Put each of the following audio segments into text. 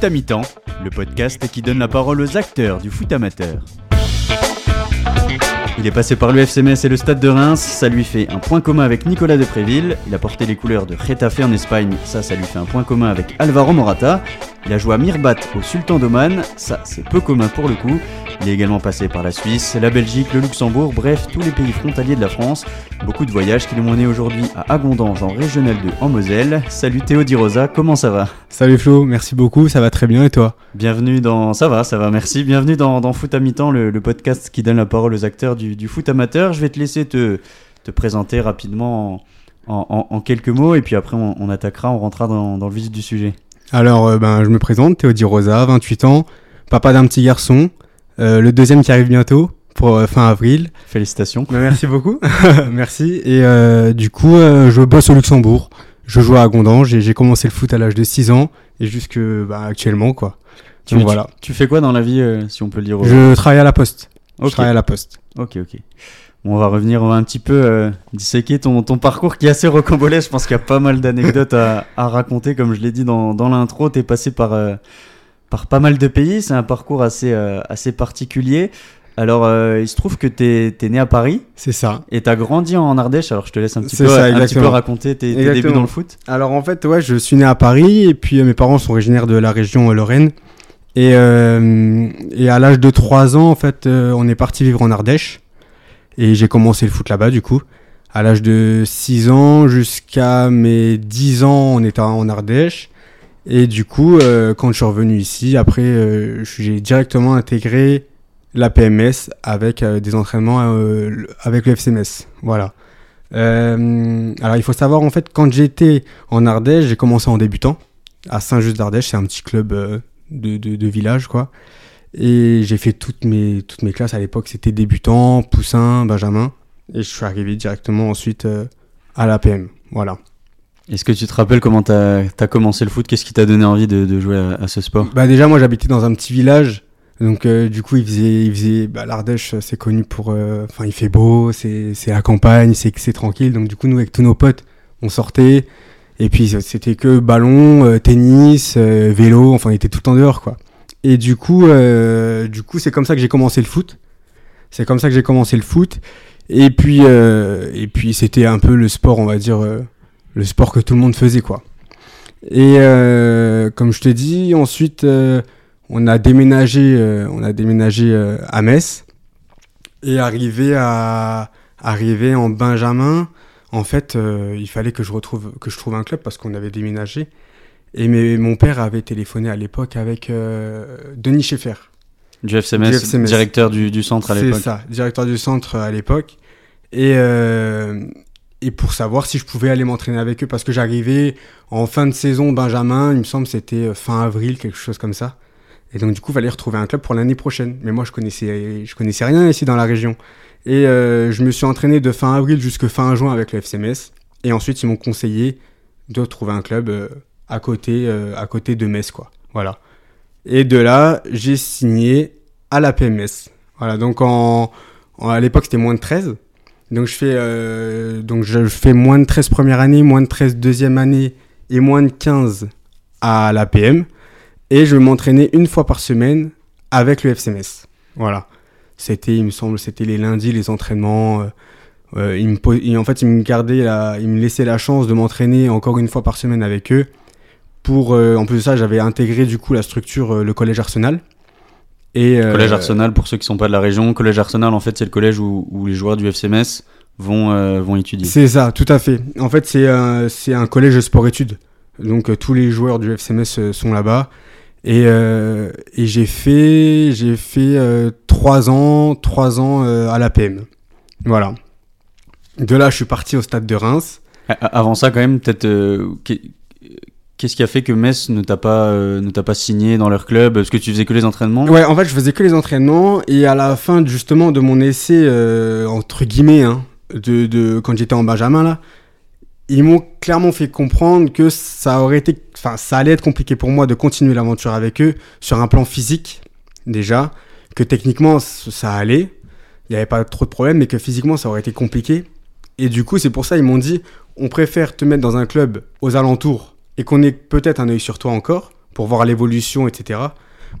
Foot à le podcast qui donne la parole aux acteurs du foot amateur. Il est passé par l'UFC Metz et le Stade de Reims, ça lui fait un point commun avec Nicolas Depréville. Il a porté les couleurs de Getafe en Espagne, ça, ça lui fait un point commun avec Alvaro Morata. Il a joué à Mirbat au Sultan d'Oman, ça, c'est peu commun pour le coup. Il est également passé par la Suisse, la Belgique, le Luxembourg, bref, tous les pays frontaliers de la France. Beaucoup de voyages qui l'ont mené aujourd'hui à Agondange en Régional 2 en Moselle. Salut Théo Di Rosa, comment ça va? Salut Flo, merci beaucoup, ça va très bien et toi? Bienvenue dans... Ça va, ça va, merci. Bienvenue dans, dans Foot à mi-temps, le, le podcast qui donne la parole aux acteurs du, du foot amateur. Je vais te laisser te, te présenter rapidement en, en- en quelques mots et puis après on, on attaquera, on rentrera dans, dans le vif du sujet. Alors, euh, ben, je me présente, Théodie Rosa, 28 ans, papa d'un petit garçon, euh, le deuxième qui arrive bientôt, pour euh, fin avril. Félicitations. Ben, merci beaucoup, merci. Et euh, du coup, euh, je bosse au Luxembourg, je joue à Gondange et j'ai commencé le foot à l'âge de 6 ans et jusque bah, actuellement, quoi. Tu, Donc tu- voilà. tu fais quoi dans la vie, euh, si on peut le dire Je travaille à la poste. Je Ok. travaille à la poste. Ok, ok. Bon, on va revenir, on va un petit peu euh, disséquer ton, ton parcours qui est assez rocambolesque. Je pense qu'il y a pas mal d'anecdotes à, à raconter. Comme je l'ai dit dans, dans l'intro, tu es passé par, euh, par pas mal de pays. C'est un parcours assez, euh, assez particulier. Alors, euh, il se trouve que tu es, né à Paris C'est ça. et tu as grandi en Ardèche. Alors, je te laisse un petit, C'est peu, ça, un petit peu raconter tes, tes débuts dans le foot. Alors en fait, ouais, je suis né à Paris et puis euh, mes parents sont originaires de la région euh, Lorraine. Et, euh, et à l'âge de 3 ans, en fait, euh, on est parti vivre en Ardèche. Et j'ai commencé le foot là-bas, du coup. À l'âge de 6 ans jusqu'à mes 10 ans, on était en Ardèche. Et du coup, euh, quand je suis revenu ici, après, j'ai directement intégré la PMS avec des entraînements avec le FCMS. Voilà. Alors, il faut savoir, en fait, quand j'étais en Ardèche, j'ai commencé en débutant à Saint-Just d'Ardèche, c'est un petit club de, de, de village, quoi. Et j'ai fait toutes mes, toutes mes classes à l'époque, c'était débutant, poussin, benjamin. Et je suis arrivé directement ensuite euh, à l'APM. Voilà. Est-ce que tu te rappelles comment tu as, commencé le foot? Qu'est-ce qui t'a donné envie de, de jouer à, à ce sport? Bah déjà, moi j'habitais dans un petit village. Donc euh, du coup, il faisait, il faisait, bah, l'Ardèche, c'est connu pour, euh, enfin, il fait beau, c'est, la campagne, c'est, c'est tranquille. Donc du coup, nous avec tous nos potes, on sortait. Et puis c'était que ballon, euh, tennis, euh, vélo. Enfin, on était tout le temps dehors, quoi. Et du coup, euh, du coup, c'est comme ça que j'ai commencé le foot. C'est comme ça que j'ai commencé le foot. Et puis, et puis c'était un peu le sport, on va dire, le sport que tout le monde faisait, quoi. Et comme je te dis, ensuite, on a déménagé, on a déménagé à Metz et arrivé à arrivé en Benjamin. En fait, euh, il fallait que je retrouve que je trouve un club parce qu'on avait déménagé. Et mon père avait téléphoné à l'époque avec euh, Denis Schaeffer. Du FCMS, Du FCMS. directeur du, du centre à C'est l'époque. ça, directeur du centre à l'époque. Et, euh, et pour savoir si je pouvais aller m'entraîner avec eux, parce que j'arrivais en fin de saison Benjamin, il me semble que c'était fin avril, quelque chose comme ça. Et donc du coup, il fallait retrouver un club pour l'année prochaine. Mais moi, je connaissais, je connaissais rien ici dans la région. Et euh, je me suis entraîné de fin avril jusqu'à fin juin avec le FCMS. Et ensuite, ils m'ont conseillé de trouver un club euh, à côté, euh, à côté de Metz, quoi. Voilà. Et de là, j'ai signé à la PMS. Voilà, donc en, à l'époque, c'était moins de 13. Donc je fais, donc je fais moins de 13 première année, moins de 13 deuxième année et moins de 15 à la PM. Et je m'entraînais une fois par semaine avec le FCMS. Voilà. C'était, il me semble, c'était les lundis, les entraînements. euh, euh, il me, po- il- en fait, ils me gardaient la, ils me laissaient la chance de m'entraîner encore une fois par semaine avec eux. Pour, euh, en plus de ça, j'avais intégré du coup la structure, euh, le collège Arsenal. Et, Collège Arsenal, pour ceux qui sont pas de la région, Collège Arsenal, en fait, c'est le collège où, où les joueurs du FCMS vont, vont étudier. C'est ça, tout à fait. En fait, c'est un, c'est un collège de sport-études. Donc, tous les joueurs du FCMS sont là-bas. Et, euh, et j'ai fait, j'ai fait euh, trois ans, trois ans euh, à l'APM. Voilà. De là, je suis parti au stade de Reims. Avant ça, quand même, peut-être. euh, qu'est- Qu'est-ce qui a fait que Metz ne t'a pas, ne t'a pas signé dans leur club? Parce que tu faisais que les entraînements Ouais, en fait, je faisais que les entraînements. Et à la fin, justement, de mon essai, entre guillemets, hein, de, de, quand j'étais en Benjamin, là, ils m'ont clairement fait comprendre que ça aurait été, enfin, ça allait être compliqué pour moi de continuer l'aventure avec eux sur un plan physique, déjà, que techniquement, ça allait. Il n'y avait pas trop de problèmes, mais que physiquement, ça aurait été compliqué. Et du coup, c'est pour ça ils m'ont dit, on préfère te mettre dans un club aux alentours et qu'on ait peut-être un œil sur toi encore pour voir l'évolution, etc.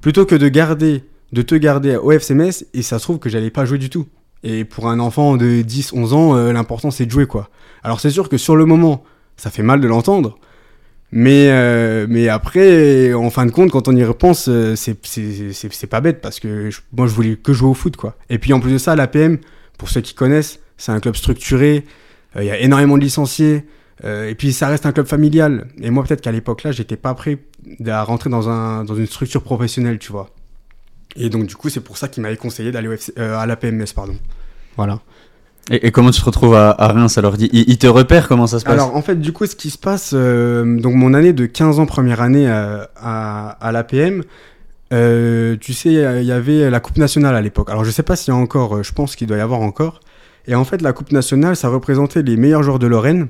Plutôt que de garder, de te garder au FCMS et ça se trouve que j'allais pas jouer du tout. Et pour un enfant de 10, 11 ans, euh, l'important c'est de jouer quoi. Alors c'est sûr que sur le moment, ça fait mal de l'entendre. Mais, euh, mais après, en fin de compte, quand on y repense, euh, c'est- pas bête parce que moi je voulais que jouer au foot quoi. Et puis en plus de ça, l'APM, pour ceux qui connaissent, c'est un club structuré, il y a énormément de licenciés, et puis ça reste un club familial. Et moi peut-être qu'à l'époque là, j'étais pas prêt à rentrer dans, un, dans une structure professionnelle, tu vois. Et donc du coup, c'est pour ça qu'il m'avait conseillé d'aller euh, à l'APMS, pardon. Voilà. Et, et comment tu te retrouves à, à Reims alors? Il, il te repère comment ça se passe? Alors en fait, du coup, ce qui se passe, euh, donc mon année de 15 ans, première année euh, à, à l'APM, euh, tu sais, il y avait la Coupe nationale à l'époque. Alors je sais pas s'il y a encore, je pense qu'il doit y avoir encore. Et en fait, la Coupe nationale, ça représentait les meilleurs joueurs de Lorraine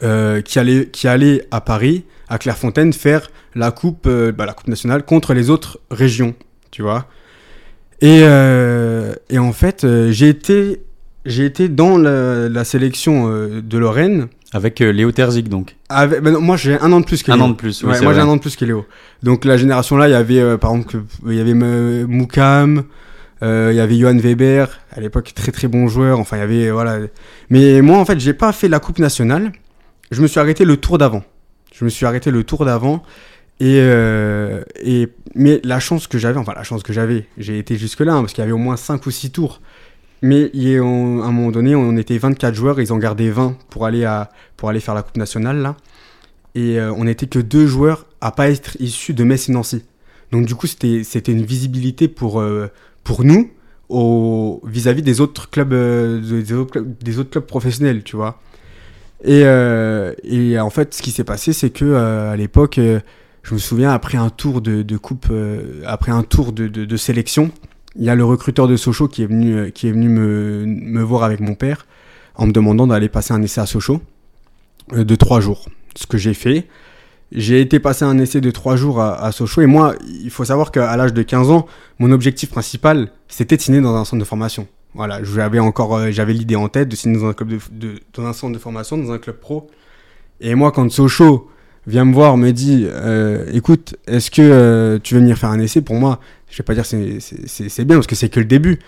qui, allaient, qui allaient à Paris, à Clairefontaine, faire la Coupe, bah, la coupe nationale contre les autres régions, tu vois. Et, euh, et en fait, euh, j'ai été, j'ai été dans la, la sélection euh, de Lorraine. Avec Léo Terzig donc. Avec, ben non, moi, j'ai un an de plus que Un Léo. an de plus. oui, Ouais, moi, j'ai un an de plus que Léo. Donc, la génération là, il y avait, euh, par exemple, il y avait Moukam, euh, il y avait Johan Weber, à l'époque, très très bon joueur. Enfin, il y avait, voilà. Mais moi, en fait, j'ai pas fait la Coupe nationale. Je me suis arrêté le tour d'avant. Je me suis arrêté le tour d'avant. Et, euh, et, mais la chance que j'avais, enfin, la chance que j'avais, j'ai été jusque-là, hein, parce qu'il y avait au moins 5 ou 6 tours. Mais on- à un moment donné, on était 24 joueurs, ils en gardaient 20 pour aller, à, pour aller faire la Coupe nationale, là. Et euh, on n'était que deux joueurs à pas être issus de Metz et Nancy. Donc du coup, c'était une visibilité pour, euh, pour nous vis-à-vis des autres clubs des, autres clubs professionnels, tu vois. Et, et en fait, ce qui s'est passé, c'est que à l'époque, je me souviens après un tour de, coupe, euh, après un tour de, sélection, il y a le recruteur de Sochaux qui est venu, euh, qui est venu me, voir avec mon père en me demandant d'aller passer un essai à Sochaux euh, de trois jours. Ce que j'ai fait. J'ai été passer un essai de trois jours à, à Sochaux et moi, il faut savoir qu'à l'âge de 15 ans, mon objectif principal, c'était de signer dans un centre de formation. Voilà, j'avais encore, j'avais l'idée en tête de signer dans un club dans un centre de formation, dans un club pro. Et moi, quand Sochaux vient me voir, me dit, euh, écoute, est-ce que euh, tu veux venir faire un essai Pour moi, je vais pas dire c'est bien parce que c'est que le début,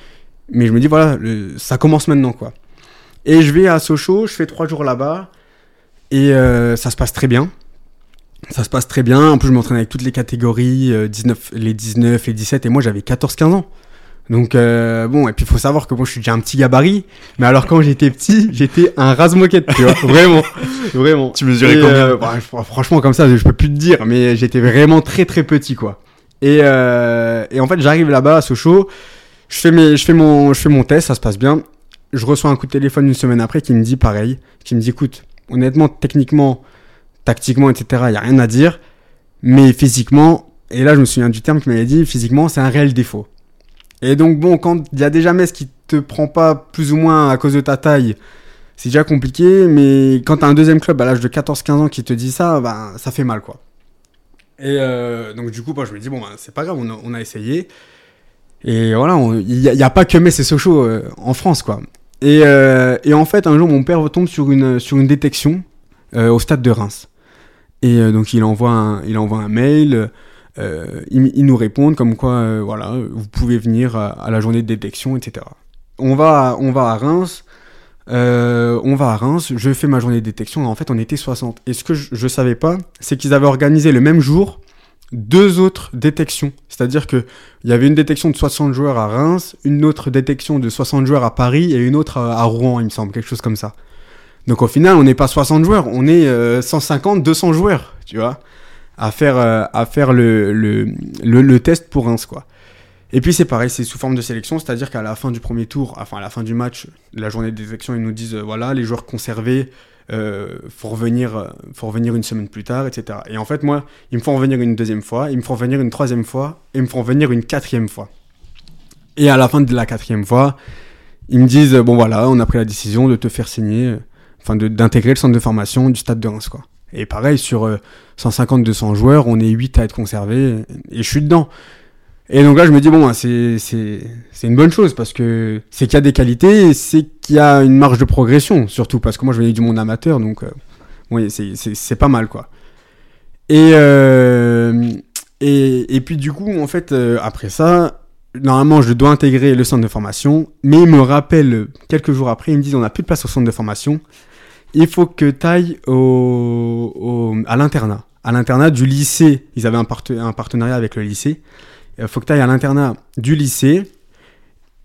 mais je me dis voilà, ça commence maintenant quoi. Et je vais à Sochaux, je fais trois jours là-bas et euh, ça se passe très bien. Ça se passe très bien. En plus, je m'entraîne avec toutes les catégories, euh, 19, les 19, les 17, et moi j'avais 14-15 ans. Donc, euh, bon, et puis il faut savoir que moi je suis déjà un petit gabarit, mais alors quand j'étais petit, j'étais un rase-moquette, tu vois, vraiment, vraiment. Tu mesurais Et, combien euh, bah, Franchement, comme ça, je peux plus te dire, mais j'étais vraiment très très petit, quoi. Et, euh, et en fait, j'arrive là-bas à Sochaux, je fais, mes, je, fais mon, je fais mon test, ça se passe bien. Je reçois un coup de téléphone une semaine après qui me dit pareil, qui me dit écoute, honnêtement, techniquement, tactiquement, etc., il n'y a rien à dire, mais physiquement, et là je me souviens du terme qu'il m'avait dit, physiquement, c'est un réel défaut. Et donc, bon, quand il y a déjà Metz qui te prend pas plus ou moins à cause de ta taille, c'est déjà compliqué, mais quand t'as un deuxième club à l'âge de 14-15 ans qui te dit ça, ben, ça fait mal, quoi. Et euh, donc, du coup, bah, je me dis, bon, ben, c'est pas grave, on a, essayé. Et voilà, il n'y a, pas que Metz et Sochaux euh, en France, quoi. Et, euh, et en fait, un jour, mon père retombe sur une, sur une détection au stade de Reims. Et donc, il envoie il envoie un mail. Euh, ils, nous répondent comme quoi, euh, voilà, vous pouvez venir à, la journée de détection, etc. On va, on va à Reims. euh, on va à Reims, je fais ma journée de détection, en fait on était 60. Et ce que je, je savais pas, c'est qu'ils avaient organisé le même jour deux autres détections. C'est-à-dire que il y avait une détection de 60 joueurs à Reims, une autre détection de 60 joueurs à Paris et une autre à, Rouen, il me semble, quelque chose comme ça. Donc au final, on n'est pas 60 joueurs, on est euh, 150, 200 joueurs, tu vois, à faire, euh, à faire le, le, le, test pour Reims, quoi. Et puis c'est pareil, c'est sous forme de sélection, c'est-à-dire qu'à la fin du premier tour, enfin à la fin du match, la journée de détection, ils nous disent, euh, voilà, les joueurs conservés, euh, faut revenir, euh, faut revenir une semaine plus tard, etc. Et en fait, moi, ils me font revenir une deuxième fois, ils me font revenir une troisième fois, et ils me font revenir une quatrième fois. Et à la fin de la quatrième fois, ils me disent, bon voilà, on a pris la décision de te faire signer, enfin d'intégrer le centre de formation du stade de Reims, quoi. Et pareil, sur euh, 150-200 joueurs, on est 8 à être conservés, et je suis dedans. Et donc là, je me dis, bon, bah, c'est une bonne chose, parce que c'est qu'il y a des qualités, et c'est qu'il y a une marge de progression, surtout, parce que moi, je venais du monde amateur, donc, euh, c'est- pas mal, quoi. Et, euh, et, et, puis du coup, en fait, euh, après ça, normalement, je dois intégrer le centre de formation, mais il me rappelle quelques jours après, ils me disent on n'a plus de place au centre de formation, il faut que tu ailles au, au, à l'internat. À l'internat du lycée, ils avaient un, partenariat avec le lycée, il faut que tu ailles à l'internat du lycée,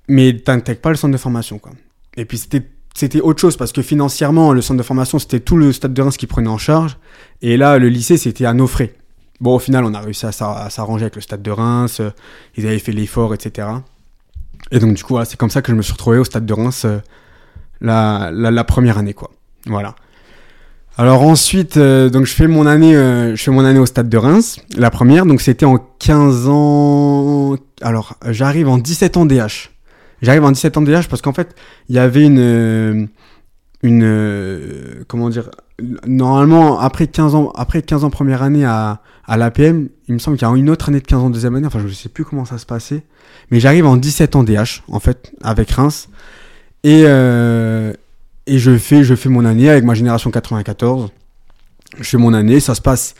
mais tu n'intègres pas le centre de formation. Quoi. Et puis c'était c'était autre chose parce que financièrement, le centre de formation, c'était tout le stade de Reims qui prenait en charge. Et là, le lycée, c'était à nos frais. Bon, au final, on a réussi à s'arranger avec le stade de Reims. Euh, ils avaient fait l'effort, etc. Et donc, du coup, c'est comme ça que je me suis retrouvé au stade de Reims euh, la, la, première année, quoi. Voilà. Alors ensuite, euh, donc je fais mon année, je fais mon année au stade de Reims, la première. Donc c'était en 15 ans. Alors j'arrive en 17 ans DH. J'arrive en 17 ans DH parce qu'en fait, il y avait une une comment dire normalement après 15 ans après 15 ans première année à à l'APM, il me semble qu'il y a une autre année de 15 ans deuxième année, enfin je ne sais plus comment ça se passait, mais j'arrive en 17 ans DH en fait avec Reims et euh, et je fais je fais mon année avec ma génération 94. Je fais mon année, ça se passe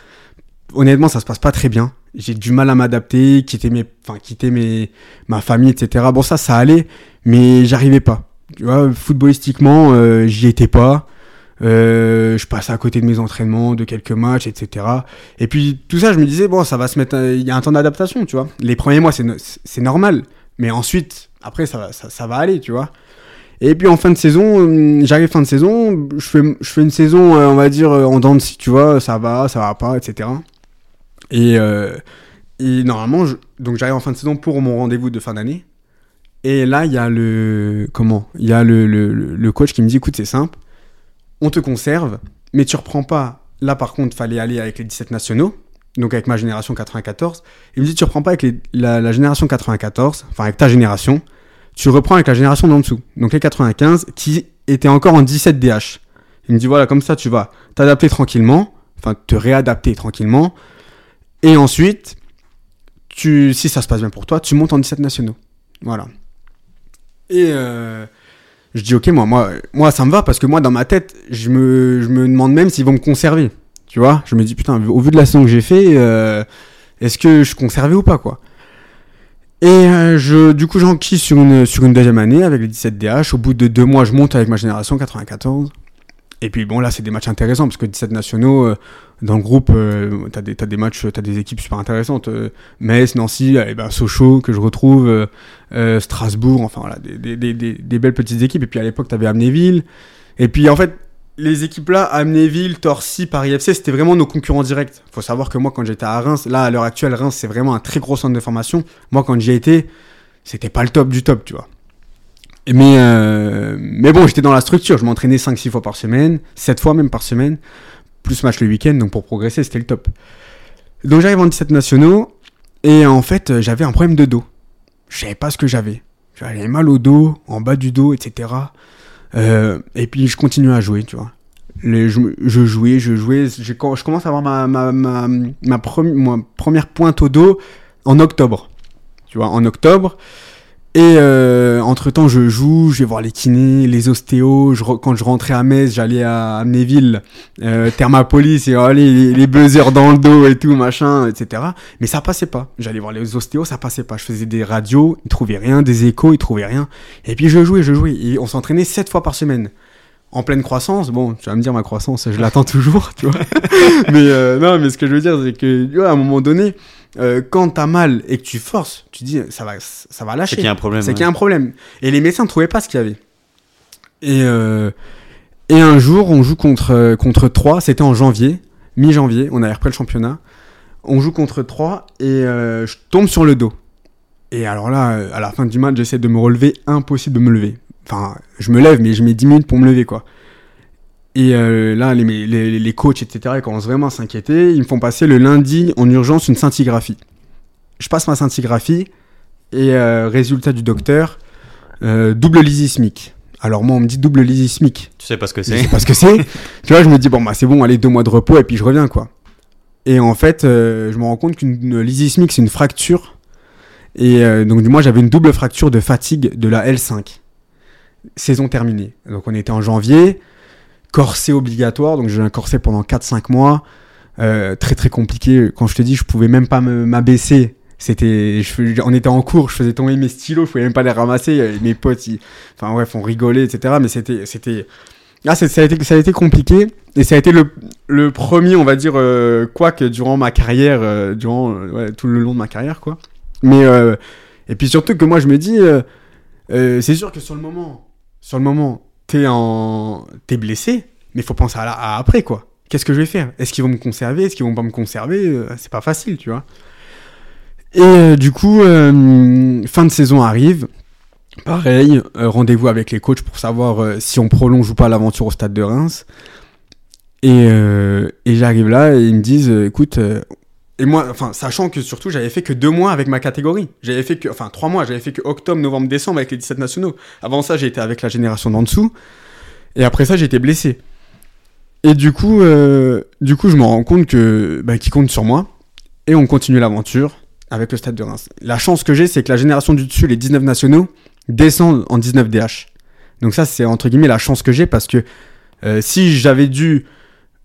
honnêtement ça se passe pas très bien. J'ai du mal à m'adapter, quitter mes enfin quitter mes ma famille etc. Bon ça ça allait, mais j'arrivais pas tu vois, footballistiquement, euh, j'y étais pas. Euh, je passais à côté de mes entraînements, de quelques matchs, etc. Et puis tout ça, je me disais, bon, ça va se mettre. Il y a un temps d'adaptation, tu vois. Les premiers mois, c'est normal. Mais ensuite, après, ça, ça, va aller, tu vois. Et puis en fin de saison, euh, j'arrive fin de saison, je fais, une saison, on va dire, en dents de tu vois, ça va, ça va pas, etc. Et, normalement, donc j'arrive en fin de saison pour mon rendez-vous de fin d'année. Et là, il y a le comment Il y a le, le, coach qui me dit écoute, c'est simple, on te conserve, mais tu reprends pas. Là, par contre, fallait aller avec les 17 nationaux, donc avec ma génération 94. Il me dit tu reprends pas avec la, génération 94, enfin avec ta génération, tu reprends avec la génération d'en dessous, donc les 95 qui étaient encore en 17 DH. Il me dit voilà, comme ça, tu vas t'adapter tranquillement, enfin te réadapter tranquillement, et ensuite, tu, si ça se passe bien pour toi, tu montes en 17 nationaux. Voilà. Et euh, je dis, ok, moi, moi, ça me va parce que moi, dans ma tête, je me, je me demande même s'ils vont me conserver. Tu vois? Je me dis, putain, au vu de la saison que j'ai fait, euh, est-ce que je conservais ou pas, quoi? Et euh, je, du coup, j'enquille sur une, sur une deuxième année avec les 17 DH. Au bout de deux mois, je monte avec ma génération 94. Et puis bon, là, c'est des matchs intéressants parce que 17 nationaux, euh, dans le groupe, euh, t'as des, as des matchs, t'as des équipes super intéressantes. Euh, Metz, Nancy, eh ben, Sochaux, que je retrouve, euh, euh, Strasbourg, enfin voilà, des, des, des, belles petites équipes. Et puis à l'époque, t'avais Amnéville. Et puis en fait, les équipes-là, Amnéville, Torcy, Paris FC, c'était vraiment nos concurrents directs. Faut savoir que moi, quand j'étais à Reims, là, à l'heure actuelle, Reims, c'est vraiment un très gros centre de formation. Moi, quand j'y étais, c'était pas le top du top, tu vois. Mais, euh, mais bon, j'étais dans la structure. Je m'entraînais 5-6 fois par semaine, 7 fois même par semaine, plus match le week-end. Donc pour progresser, c'était le top. Donc j'arrive en 17 nationaux et en fait, euh, j'avais un problème de dos. Je savais pas ce que j'avais. J'avais mal au dos, en bas du dos, etc. Euh, et puis je continuais à jouer, tu vois. Je, jouais, je jouais. Je, commence à avoir ma, première pointe au dos en octobre. Tu vois, en octobre. Et euh, entre temps, je joue, je vais voir les kinés, les ostéos. Je, quand je rentrais à Metz, j'allais à Amnéville, euh, Thermapolis, et oh, les, buzzers dans le dos et tout, machin, etc. Mais ça passait pas. J'allais voir les ostéos, ça passait pas. Je faisais des radios, ils trouvaient rien, des échos, ils trouvaient rien. Et puis je jouais, je jouais. Et on s'entraînait sept fois par semaine. En pleine croissance, bon, tu vas me dire ma croissance, je l'attends toujours, tu vois. mais euh, non, mais ce que je veux dire, c'est que, tu vois, à un moment donné, euh, quand t'as mal et que tu forces, tu dis ça va, ça va lâcher. C'est qu'il y a un problème. C'est qu'il y a un problème. Et les médecins ne trouvaient pas ce qu'il y avait. Et, euh, et un jour, on joue contre, contre 3, c'était en janvier, mi-janvier, on avait repris le championnat. On joue contre 3 et je tombe sur le dos. Et alors là, à la fin du match, j'essaie de me relever, impossible de me lever. Enfin, je me lève, mais je mets 10 minutes pour me lever, quoi. Et euh, là, les, les, les, coachs, etc., ils commencent vraiment à s'inquiéter. Ils me font passer le lundi en urgence une scintigraphie. Je passe ma scintigraphie et euh, résultat du docteur, euh, double lysismique. Alors moi, on me dit double lysismique. Tu sais pas ce que c'est Je sais pas ce que c'est. tu vois, je me dis, bon, bah c'est bon, allez, deux mois de repos et puis je reviens, quoi. Et en fait, je me rends compte qu'une lysismique, c'est une fracture. Et donc, du moins, j'avais une double fracture de fatigue de la L5. Saison terminée. Donc, on était en janvier corset obligatoire, donc j'ai un corset pendant 4-5 mois. euh, très très compliqué. Quand je te dis, je pouvais même pas m'abaisser. C'était, on était en cours, je faisais tomber mes stylos, je pouvais même pas les ramasser. Mes potes, ils- enfin bref, on rigolait, etc. Mais c'était, c'était, ah, ça a été, ça a été compliqué. Et ça a été le, premier, on va dire, euh, quoi que durant ma carrière, euh, durant euh, tout le long de ma carrière, quoi. Mais et puis surtout que moi, je me dis, c'est sûr que sur le moment, sur le moment, t'es en, t'es blessé, mais faut penser à, la- à après, quoi. Qu'est-ce que je vais faire? Est-ce qu'ils vont me conserver? Est-ce qu'ils vont pas me conserver? Euh, C'est pas facile, tu vois. Et euh, du coup, euh, fin de saison arrive. Pareil, rendez-vous avec les coachs pour savoir si on prolonge ou pas l'aventure au stade de Reims. Et, et j'arrive là et ils me disent, écoute, et moi, enfin, sachant que surtout j'avais fait que deux mois avec ma catégorie. J'avais fait que, enfin, trois mois, j'avais fait que octobre, novembre, décembre avec les 17 nationaux. Avant ça, été avec la génération d'en dessous. Et après ça, été blessé. Et du coup, euh, du coup, je me rends compte que, bah, qu'ils comptent sur moi. Et on continue l'aventure avec le stade de Reims. La chance que j'ai, c'est que la génération du dessus, les 19 nationaux, descendent en 19 DH. Donc ça, c'est entre guillemets la chance que j'ai parce que euh, si j'avais dû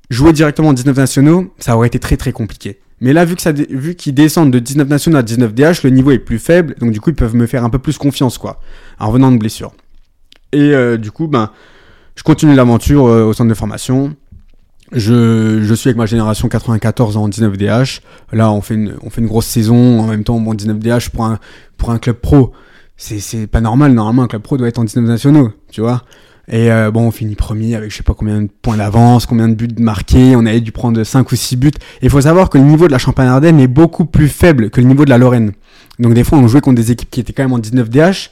jouer directement en 19 nationaux, ça aurait été très très compliqué. Mais là, vu que ça, vu qu'ils descendent de 19 nationaux à 19 DH, le niveau est plus faible, donc du coup, ils peuvent me faire un peu plus confiance, quoi, en revenant de blessure. Et euh, du coup, ben, je continue l'aventure euh, au centre de formation. Je, suis avec ma génération 94 en 19 DH. Là, on fait une, on fait une grosse saison. En même temps, bon, 19 DH pour un, pour un club pro, c'est pas normal. Normalement, un club pro doit être en 19 nationaux, tu vois. Et euh, bon, on finit premier avec je sais pas combien de points d'avance, combien de buts marqués. On avait dû prendre 5 ou 6 buts. Et il faut savoir que le niveau de la Champagne Ardenne est beaucoup plus faible que le niveau de la Lorraine. Donc des fois, on jouait contre des équipes qui étaient quand même en 19 DH.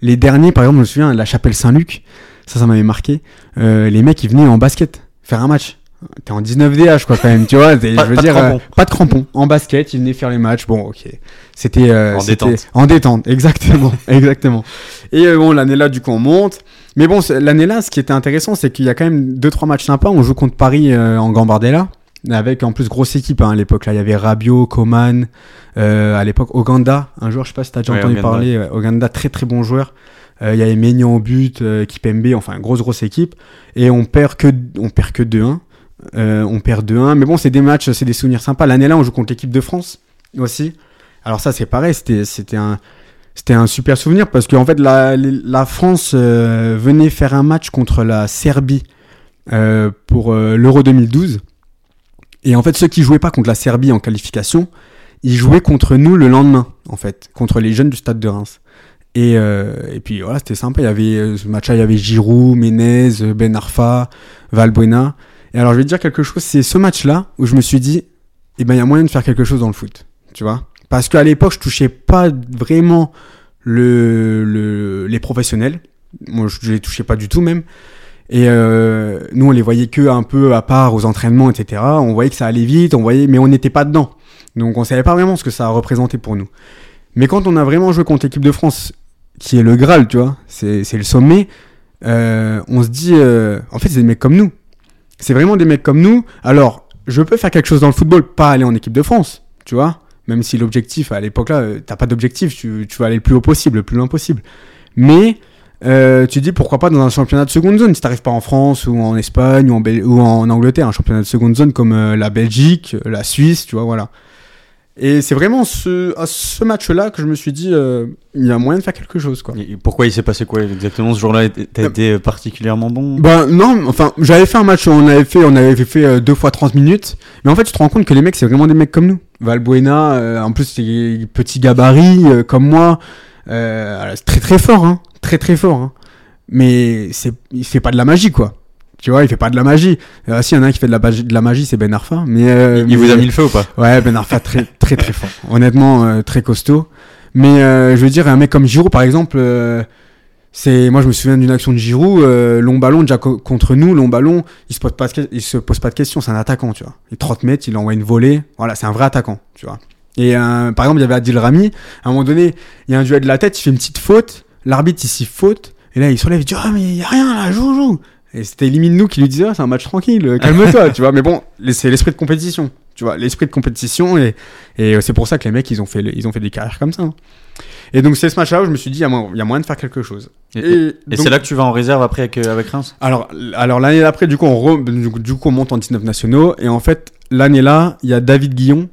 Les derniers, par exemple, je me souviens, la Chapelle Saint-Luc, ça, ça m'avait marqué. Euh, les mecs, ils venaient en basket faire un match. T'es en 19 DH, quoi, quand même, tu vois. Pas- je veux pas de dire, euh, pas de crampons. En basket, ils venaient faire les matchs. Bon, ok. C'était euh, En détente. En détente, exactement, exactement. Et euh, bon, l'année là, du coup, on monte. Mais bon, c'est- l'année là, ce qui était intéressant, c'est qu'il y a quand même deux trois matchs sympas. On joue contre Paris euh, en Gambardella, avec en plus grosse équipe hein, à l'époque. Là, il y avait Rabiot, Coman, euh, à l'époque Oganda, un joueur, je sais pas si t'as déjà Ouais, entendu Oganda. parler. ouais, Oganda, très très bon joueur. Euh, Il y avait Maignan au but, euh, Kipembe, enfin grosse grosse équipe. Et on perd que on perd que 2-1. Euh, on perd 2-1. Mais bon, c'est des matchs, c'est des souvenirs sympas. L'année là, on joue contre l'équipe de France aussi. Alors ça, c'est pareil. C'était c'était un c'était un super souvenir parce qu'en fait, la, France euh, venait faire un match contre la Serbie euh, pour euh, l'Euro 2012. Et en fait, ceux qui jouaient pas contre la Serbie en qualification, ils jouaient contre nous le lendemain, en fait, contre les jeunes du stade de Reims. Et, et puis voilà, c'était sympa. Il y avait ce match-là, il y avait Giroud, Menez, Ben Arfa, Valbuena. Et alors, je vais te dire quelque chose. C'est ce match-là où je me suis dit, eh ben, il y a moyen de faire quelque chose dans le foot, tu vois. Parce qu'à l'époque, je touchais pas vraiment le, le, les professionnels. Moi, je les touchais pas du tout même. Et euh, nous, on les voyait que un peu à part aux entraînements, etc. On voyait que ça allait vite, on voyait, mais on n'était pas dedans. Donc, on savait pas vraiment ce que ça représentait pour nous. Mais quand on a vraiment joué contre l'équipe de France, qui est le Graal, tu vois, c'est c'est le sommet, euh, on se dit, euh, en fait, c'est des mecs comme nous. C'est vraiment des mecs comme nous. Alors, je peux faire quelque chose dans le football, pas aller en équipe de France, tu vois. Même si l'objectif, à l'époque là, euh, t'as pas d'objectif, tu, vas aller le plus haut possible, le plus loin possible. Mais euh, tu dis pourquoi pas dans un championnat de seconde zone, si t'arrives pas en France ou en Espagne ou en, Angleterre, un championnat de seconde zone comme euh, la Belgique, la Suisse, tu vois, voilà. Et c'est vraiment ce, à ce match-là que je me suis dit, euh, il y a moyen de faire quelque chose, quoi. Et pourquoi il s'est passé quoi exactement ce jour-là? T'as Euh, été particulièrement bon? Bah non, enfin, j'avais fait un match, on avait fait, on avait fait euh, deux fois 30 minutes, mais en fait, tu te rends compte que les mecs, c'est vraiment des mecs comme nous. Valbuena, euh, en plus, c'est petit gabarit, euh, comme moi, euh, c'est très très fort, hein, très très fort, hein. Mais c'est, il fait pas de la magie, quoi. Tu vois, il fait pas de la magie. Euh, si, il y en a un qui fait de la, magie- de la magie, c'est Ben Arfa, mais... euh, Il vous a mis le feu ou pas? Ouais, Ben Arfa très très très fort. Honnêtement, euh, très costaud. Mais euh, je veux dire, un mec comme Giroud, par exemple, euh, c'est moi je me souviens d'une action de Giroud, long ballon déjà co- contre nous, long ballon, il se pose pas de, que- il se pose pas de questions, c'est un attaquant, tu vois. Il 30 mètres, il envoie une volée, voilà, c'est un vrai attaquant, tu vois. Et par exemple, il y avait Adil Rami, à un moment donné, il y a un duel de la tête, il fait une petite faute, l'arbitre il s'y faute, et là il se relève, il dit ah mais il y a rien là, joue joue. Et c'était limite nous qui lui disait ah, c'est un match tranquille, calme-toi, tu vois. Mais bon, c'est l'esprit de compétition, tu vois, l'esprit de compétition et et euh, c'est pour ça que les mecs ils ont fait ils ont fait des carrières comme ça. hein. Et donc c'est ce match-là où je me suis dit il y, a moyen- de faire quelque chose. Et, Et, et donc- c'est là que tu vas en réserve après avec, euh, avec Reims? Alors, alors l'année d'après, du coup, on re- du, coup, du coup, on monte en 19 nationaux. Et en fait, l'année-là, il y a David Guillon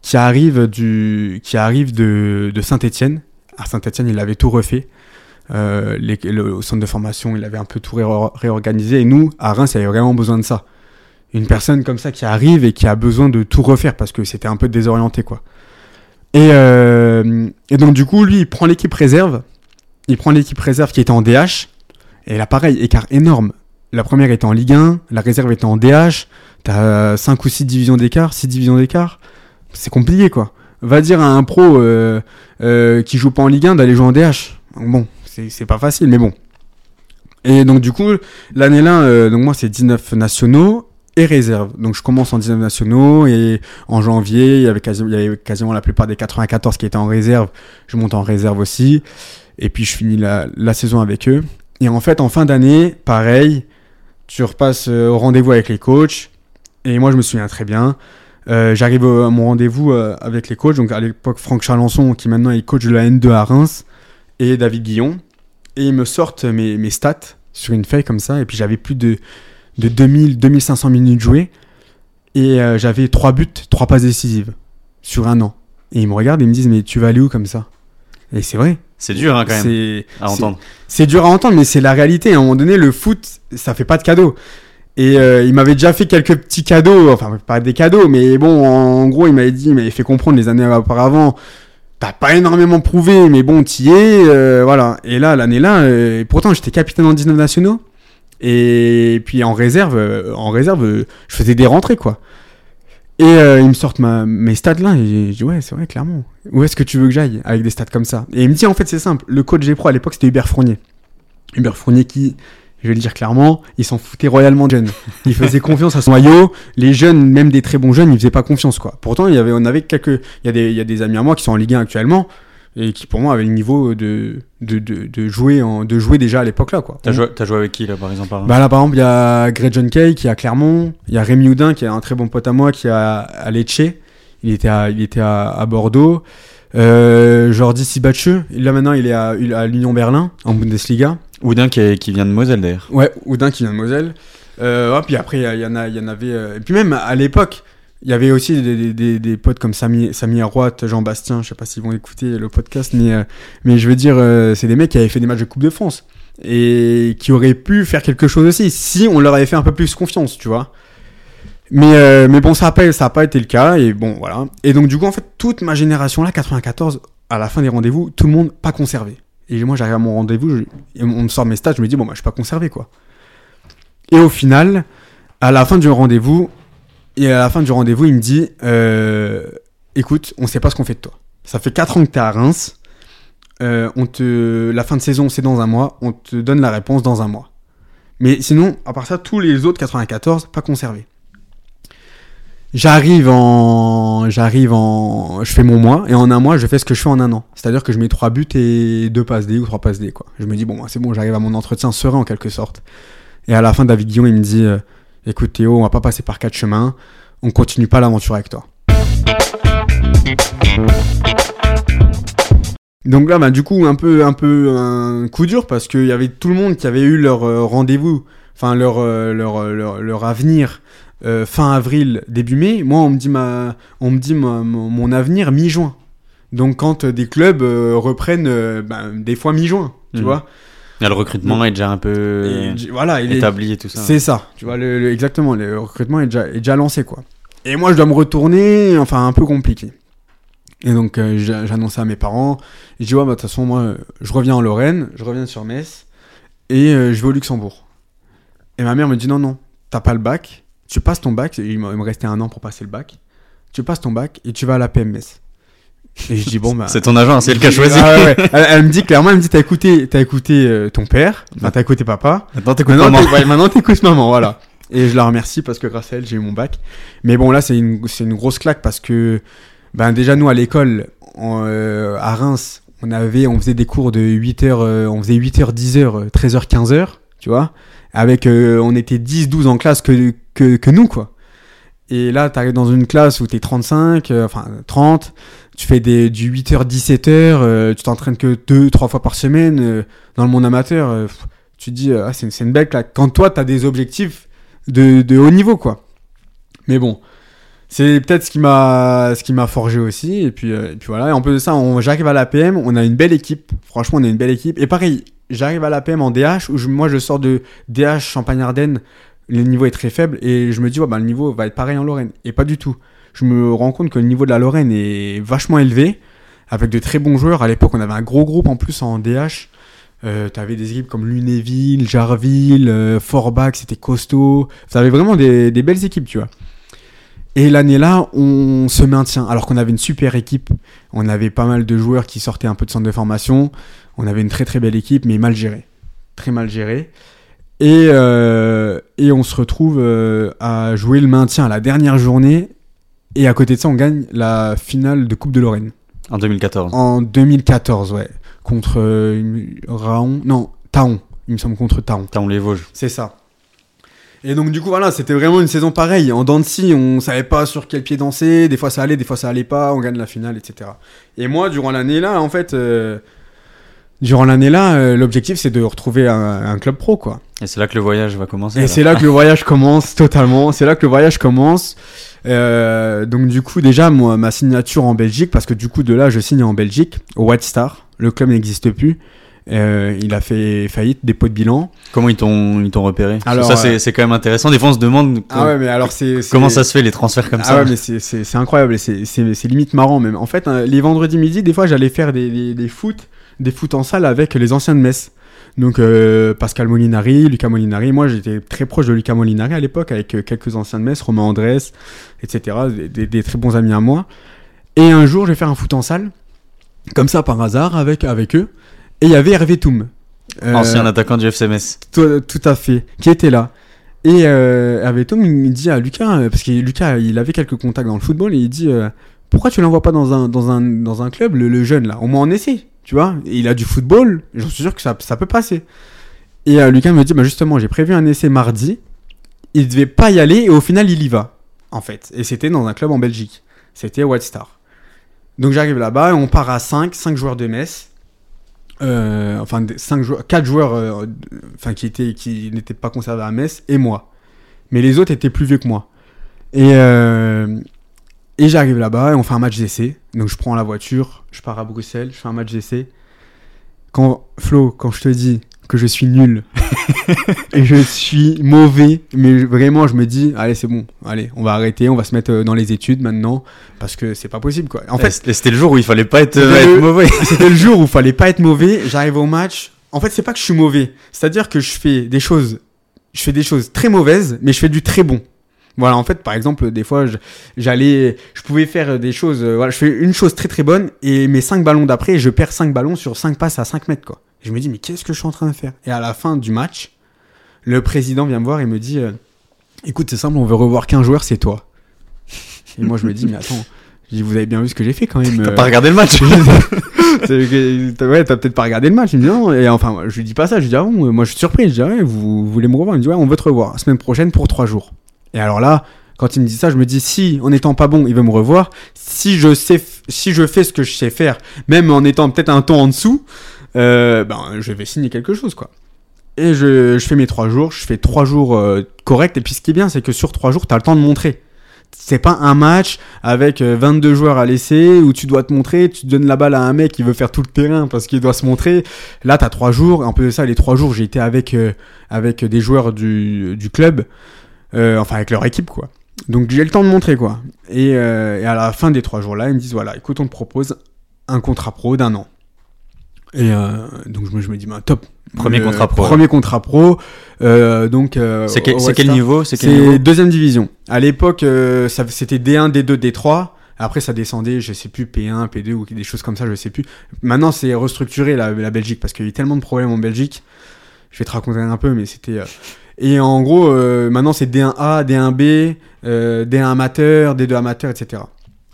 qui arrive, du, qui arrive de, de Saint-Etienne. À Saint-Etienne, il avait tout refait. Euh, les- le, au centre de formation, il avait un peu tout ré- réorganisé. Et nous, à Reims, il y avait vraiment besoin de ça. Une personne comme ça qui arrive et qui a besoin de tout refaire parce que c'était un peu désorienté, quoi. Et, euh, donc, du coup, lui, il prend l'équipe réserve. Il prend l'équipe réserve qui était en DH. Et là, pareil, écart énorme. La première était en Ligue 1, la réserve était en DH. T'as 5 ou 6 divisions d'écart, 6 divisions d'écart. C'est compliqué, quoi. Va dire à un pro euh, euh, qui joue pas en Ligue 1 d'aller jouer en DH. Bon, c'est pas facile, mais bon. Et donc, du coup, l'année-là, euh, donc moi, c'est 19 nationaux et réserve. Donc, je commence en 19 nationaux et en janvier, il y avait, quasiment la plupart des 94 qui étaient en réserve. Je monte en réserve aussi. Et puis, je finis la, saison avec eux. Et en fait, en fin d'année, pareil, tu repasses euh, au rendez-vous avec les coachs. Et moi, je me souviens très bien. Euh, J'arrive à mon rendez-vous euh, avec les coachs. Donc, à l'époque, Franck Chalençon, qui maintenant est coach de la N2 à Reims, et David Guillon. Et ils me sortent mes stats sur une feuille comme ça. Et puis, j'avais plus de, de 2000, 2500 minutes jouées. Et euh, j'avais 3 buts, 3 passes décisives sur un an. Et ils me regardent et ils me disent, mais tu vas aller où comme ça? Et c'est vrai. C'est dur hein, quand même à entendre. c'est dur à entendre, mais c'est la réalité. À un moment donné, le foot, ça fait pas de cadeaux. Et euh, il m'avait déjà fait quelques petits cadeaux, enfin pas des cadeaux, mais bon, en gros, il m'avait dit, il m'avait fait comprendre les années auparavant, t'as pas énormément prouvé, mais bon, t'y es, euh, voilà. Et là, l'année-là, euh, et pourtant, j'étais capitaine en 19 nationaux. Et puis en réserve, euh, en réserve, euh, je faisais des rentrées, quoi. Et euh, ils me sortent ma, mes stats là, et je dis, ouais, c'est vrai, clairement. Où est-ce que tu veux que j'aille avec des stats comme ça? Et il me dit, en fait, c'est simple. Le coach G-Pro à l'époque, c'était Hubert Fournier. Hubert Fournier qui, je vais le dire clairement, il s'en foutait royalement de jeunes. Il faisait confiance à son maillot. Les jeunes, même des très bons jeunes, ils faisaient pas confiance, quoi. Pourtant, il y avait, on avait quelques, il y a des, il y a des amis à moi qui sont en Ligue 1 actuellement et qui, pour moi, avaient le niveau de, de, de, de jouer en, de jouer déjà à l'époque là, quoi. T'as joué, t'as joué avec qui là par exemple par- Bah là, par exemple, il y a Greg John Kay qui est à Clermont. Il y a Rémi Houdin qui est un très bon pote à moi qui est à, à Lecce. Il était à, il était à, à Bordeaux. Euh, Jordi Sibacheux. Là maintenant, il est à, à l'Union Berlin en Bundesliga. Oudin qui, est- qui vient de Moselle d'ailleurs. Ouais, Houdin qui vient de Moselle. Euh, puis après, il y, en a, y en avait. euh, Et puis même à l'époque, il y avait aussi des, potes comme Samy, Samy Arroat, Jean-Bastien. Je sais pas s'ils vont écouter le podcast, mais, euh, je veux dire, euh, c'est des mecs qui avaient fait des matchs de Coupe de France et qui auraient pu faire quelque chose aussi si on leur avait fait un peu plus confiance, tu vois. Mais, euh, bon, ça n'a pas, pas été le cas, et bon, voilà. Et donc, du coup, en fait, toute ma génération là, 94, à la fin des rendez-vous, tout le monde pas conservé. Et moi, j'arrive à mon rendez-vous, on me sort mes stats, je me dis, bon, bah, je suis pas conservé, quoi. Et au final, à la fin du rendez-vous, et à la fin du rendez-vous, il me dit, euh, écoute, on sait pas ce qu'on fait de toi. Ça fait 4 ans que t'es à Reims, euh, on te, la fin de saison, c'est dans un mois, on te donne la réponse dans un mois. Mais sinon, à part ça, tous les autres 94, pas conservés. J'arrive en, j'arrive en, je fais mon mois et en un mois je fais ce que je fais en un an. C'est-à-dire que je mets trois buts et deux passes D ou trois passes D quoi. Je me dis bon, c'est bon, j'arrive à mon entretien serein en quelque sorte. Et à la fin, David Guillon il me dit, euh, écoute Théo, on va pas passer par quatre chemins, on continue pas l'aventure avec toi. Donc là, bah, du coup, un peu, un peu un coup dur parce qu'il y avait tout le monde qui avait eu leur euh, rendez-vous, enfin leur, euh, leur, euh, leur, leur avenir euh, fin avril, début mai. Moi, on me dit, ma, on me dit ma- mon, mon avenir mi-juin. Donc quand des clubs reprennent ben, des fois mi-juin, tu Mhm. vois. Le recrutement est déjà un peu Et j- voilà, il est, établi et tout ça. c'est ça, tu vois, le, le- exactement, le recrutement est déjà, est déjà lancé, quoi. Et moi, je dois me retourner, enfin, un peu compliqué. Et donc, euh, j'a- j'annonce à mes parents, et je dis, ouais, bah, de toute façon, moi, je reviens en Lorraine, je reviens sur Metz, et euh, je vais au Luxembourg. Et ma mère me dit, non, non, t'as pas le bac, tu passes ton bac, il me restait un an pour passer le bac, tu passes ton bac, et tu vas à la PMS. Et je dis, bon, bah... C'est ton agent, c'est elle qui a choisi. Ah ouais, ouais. Elle, elle me dit clairement, elle me dit, t'as écouté, t'as écouté euh, ton père, enfin, t'as écouté papa, Maintenant, t'écoutes maman. ouais, maintenant t'écoutes maman, voilà. Et je la remercie parce que grâce à elle, j'ai eu mon bac. Mais bon, là, c'est une, c'est une grosse claque parce que, ben, déjà, nous, à l'école, en, euh, à Reims, on avait, on faisait des cours de 8h, euh, on faisait 8h, 10h, 13h, 15h, tu vois. Avec, euh, on était 10, 12 en classe que, que, que nous, quoi. Et là, t'arrives dans une classe où t'es 35, euh, enfin, 30, tu fais des, du 8h, 17h, euh, tu t'entraînes que 2, 3 fois par semaine, euh, dans le monde amateur, euh, tu te dis, euh, ah, c'est une, une belle claque. Quand toi, tu as des objectifs de, haut niveau, quoi. Mais bon, c'est peut-être ce qui m'a forgé aussi et puis et puis voilà et en plus de ça j'arrive à l'APM on a une belle équipe franchement on a une belle équipe et pareil j'arrive à l'APM en DH où je- moi je sors de DH Champagne Ardenne le niveau est très faible et je me dis bah, le niveau va être pareil en Lorraine et pas du tout je me rends compte que le niveau de la Lorraine est vachement élevé avec de très bons joueurs à l'époque on avait un gros groupe en plus en DH euh, t'avais des équipes comme Lunéville, Jarville, euh, Forbach, c'était costaud. T'avais vraiment des, des belles équipes, tu vois. Et l'année-là, on se maintient. Alors qu'on avait une super équipe. On avait pas mal de joueurs qui sortaient un peu de centre de formation. On avait une très très belle équipe, mais mal gérée. Très mal gérée. Et, euh, et on se retrouve euh, à jouer le maintien à la dernière journée. Et à côté de ça, on gagne la finale de Coupe de Lorraine. En 2014. En 2014, ouais. Contre euh, Raon. Non, Taon. Il me semble contre Taon. T'as on les Vosges. C'est ça. Et donc du coup voilà, c'était vraiment une saison pareille. En scie, on savait pas sur quel pied danser. Des fois ça allait, des fois ça allait pas. On gagne la finale, etc. Et moi, durant l'année là, en fait, euh, durant l'année là, euh, l'objectif c'est de retrouver un, un club pro, quoi. Et c'est là que le voyage va commencer. Et c'est là que le voyage commence totalement. C'est là que le voyage commence. Euh, donc du coup déjà moi ma signature en Belgique parce que du coup de là je signe en Belgique au White Star. Le club n'existe plus. Euh, il a fait faillite, dépôt de bilan. Comment ils t'ont ils t'ont repéré? Alors, ça euh, c'est c'est quand même intéressant. Des fois on se demande Ah ouais mais alors c'est c'est- comment ça se fait les transferts comme ah ça? ouais, mais c'est- incroyable, et c'est- c'est c'est limite marrant même. En fait, hein, les vendredis midi, des fois, j'allais faire des, des, des foot, des foot en salle avec les anciens de Metz. Donc euh, Pascal Molinari, Lucas Molinari. Moi, j'étais très proche de Lucas Molinari à l'époque, avec euh, quelques anciens de Metz, Romain Andrés, etc. Des, des- des très bons amis à moi. Et un jour, je vais faire un foot en salle, comme ça par hasard, avec, avec eux. Et il y avait Hervé Toum. Euh, Ancien attaquant du FCMS. tout, tout à fait, qui était là. Et euh, Hervé Tom, il dit à Lucas, parce que Lucas, il avait quelques contacts dans le football, et il dit Pourquoi tu l'envoies pas dans un, dans, un, dans un club, le, le jeune là? Au moins en essai, tu vois Il a du football, j'en suis sûr que ça, peut passer. Et euh, Lucas me dit bah, Justement, j'ai prévu un essai mardi, il devait pas y aller, et au final, il y va, en fait. Et c'était dans un club en Belgique, c'était White Star. Donc j'arrive là-bas, on part à 5, 5 joueurs de Metz. Euh, enfin, des- cinq joueurs, 4 joueurs enfin, qui, étaient, qui n'étaient pas conservés à Metz, et moi. Mais les autres étaient plus vieux que moi. Et, euh, et j'arrive là-bas, et on fait un match d'essai. Donc je prends la voiture, je pars à Bruxelles, je fais un match d'essai. Quand, Flo, quand je te dis que je suis nul, et je suis mauvais, mais vraiment, je me dis, allez, c'est bon, allez, on va arrêter, on va se mettre euh, dans les études maintenant, parce que c'est pas possible, quoi. En fait, c'était le jour où il fallait pas être, euh, être mauvais. c'était le jour où il fallait pas être mauvais. J'arrive au match. En fait, c'est pas que je suis mauvais. C'est-à-dire que je fais des choses, je fais des choses très mauvaises, mais je fais du très bon. Voilà, en fait, par exemple, des fois, je- j'allais, je pouvais faire des choses. euh, voilà, je fais une chose très très bonne et mes 5 ballons d'après, je perds 5 ballons sur 5 passes à 5 mètres, quoi. Et je me dis, mais qu'est-ce que je suis en train de faire? Et à la fin du match, le président vient me voir et me dit, euh, écoute, c'est simple, on veut revoir qu'un joueur, c'est toi. Et moi, je me dis, mais attends, je dis, vous avez bien vu ce que j'ai fait quand même. T'as euh, pas regardé le match ouais, t'as peut-être pas regardé le match. Il me dit non. Et enfin, je lui dis pas ça. Je lui dis ah bon, moi je suis surpris. Je dis ah ouais, vous, vous voulez me revoir? Il me dit ouais, on veut te revoir. Semaine prochaine pour trois jours. Et alors là, quand il me dit ça, je me dis si en étant pas bon, il veut me revoir. Si je sais, si je fais ce que je sais faire, même en étant peut-être un ton en dessous, euh, ben je vais signer quelque chose quoi. Et je, fais mes trois jours. Je fais trois jours euh, corrects. Et puis ce qui est bien, c'est que sur trois jours, t'as le temps de montrer. C'est pas un match avec euh, 22 joueurs à laisser où tu dois te montrer, tu donnes la balle à un mec qui veut faire tout le terrain parce qu'il doit se montrer. Là, t'as trois jours. En plus de ça, les trois jours, j'ai été avec, euh, avec des joueurs du, club, euh, enfin avec leur équipe, quoi. Donc j'ai le temps de montrer, quoi. Et, euh, et à la fin des trois jours-là, ils me disent voilà, écoute, on te propose un contrat pro d'un an. Et euh, donc je me, je me dis, bah, top. Premier Euh, contrat pro. Premier contrat pro. Euh, donc, euh, C'est quel, niveau C'est deuxième division. À l'époque, euh, c'était D1, D2, D3. Après, ça descendait, je sais plus, P1, P2 ou des choses comme ça, je sais plus. Maintenant, c'est restructuré la, la Belgique parce qu'il y a eu tellement de problèmes en Belgique. Je vais te raconter un peu, mais c'était. Et en gros, euh, maintenant, c'est D1A, D1B, euh, D1 amateur, D2 amateur, etc.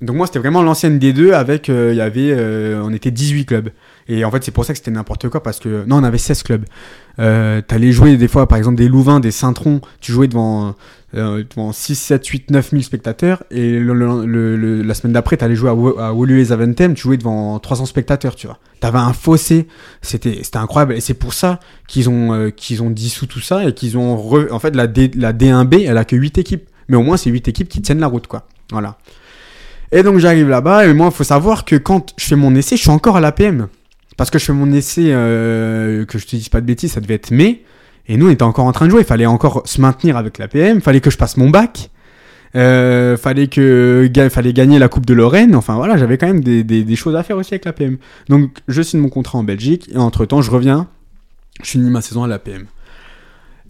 Donc moi, c'était vraiment l'ancienne D2 avec, euh, il y avait, euh, on était 18 clubs. Et en fait, c'est pour ça que c'était n'importe quoi parce que, non, on avait 16 clubs. Euh, T'allais jouer des fois, par exemple, des Louvains, des Saint-Tron, tu jouais devant, euh, devant 6, 7, 8, 9 000 spectateurs. Et le- le- le- la semaine d'après, t'allais jouer à, à Woluwe Zaventem, tu jouais devant 300 spectateurs, tu vois. T'avais un fossé, c'était c'était incroyable. Et c'est pour ça qu'ils ont, euh, qu'ils ont dissous tout ça et qu'ils ont... re- En fait, la, D, la D1B, elle a que 8 équipes. Mais au moins, c'est 8 équipes qui tiennent la route, quoi. Voilà. Et donc j'arrive là-bas, et moi, il faut savoir que quand je fais mon essai, je suis encore à l'APM. Parce que je fais mon essai, euh, que je te dise pas de bêtises, ça devait être mai. Et nous, on était encore en train de jouer. Il fallait encore se maintenir avec l'APM. Il fallait que je passe mon bac. Euh, fallait que fallait gagner la coupe de Lorraine enfin voilà j'avais quand même des, choses à faire aussi avec l'APM donc je signe mon contrat en Belgique et entre temps je reviens je finis ma saison à l'APM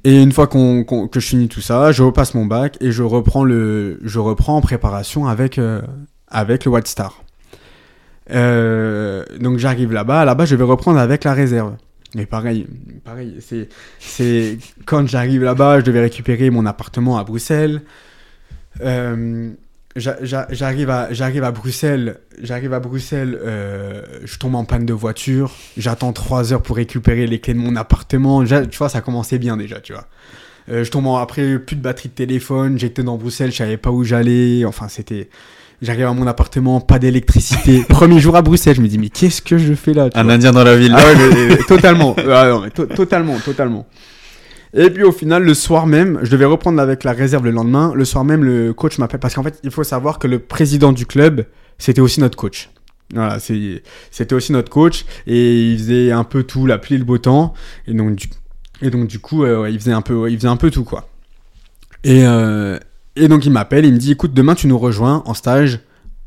et une fois que je finis tout ça je repasse mon bac et je reprends le je reprends en préparation avec euh, avec le White Star euh, donc j'arrive là-bas. Là-bas je vais reprendre avec la réserve. Mais pareil, pareil, c'est, c'est quand j'arrive là-bas, je devais récupérer mon appartement à Bruxelles. Euh, j'arrive à j'arrive à Bruxelles. J'arrive à Bruxelles euh, je tombe en panne de voiture. J'attends trois heures pour récupérer les clés de mon appartement. Tu vois ça commençait bien déjà tu vois. Je tombe en, après plus de batterie de téléphone. J'étais dans Bruxelles je savais pas où j'allais. Enfin c'était j'arrive à mon appartement pas d'électricité premier jour à Bruxelles je me dis mais qu'est-ce que je fais là un indien dans la ville ah ouais, totalement ah totalement totalement et puis au final, le soir même, je devais reprendre avec la réserve le lendemain. Le soir même, le coach m'appelle parce qu'en fait, il faut savoir que le président du club, c'était aussi notre coach. Voilà, c'était aussi notre coach et il faisait un peu tout, la pluie le beau temps. Et donc du, et donc, du coup, euh, il, faisait un peu, il faisait un peu tout quoi. Et, euh, et donc il m'appelle, il me dit écoute, demain tu nous rejoins en stage.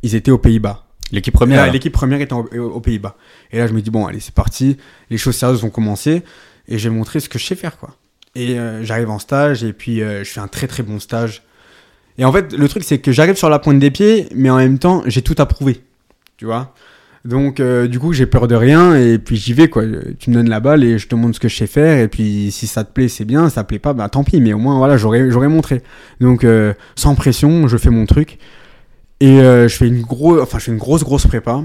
Ils étaient aux Pays-Bas. L'équipe première. L'équipe première était aux Pays-Bas. Et là, je me dis bon, allez, c'est parti. Les choses sérieuses vont commencer et je vais montrer ce que je sais faire quoi. Et euh, j'arrive en stage et puis euh, je fais un très très bon stage. Et en fait, le truc, c'est que j'arrive sur la pointe des pieds, mais en même temps, j'ai tout approuvé. Tu vois? Donc, euh, du coup, j'ai peur de rien et puis j'y vais, quoi. Tu me donnes la balle et je te montre ce que je sais faire. Et puis, si ça te plaît, c'est bien. Si ça te plaît pas, bah tant pis. Mais au moins, voilà, j'aurais, montré. Donc, sans pression, je fais mon truc. Et je fais une grosse, enfin, je fais une grosse, grosse prépa.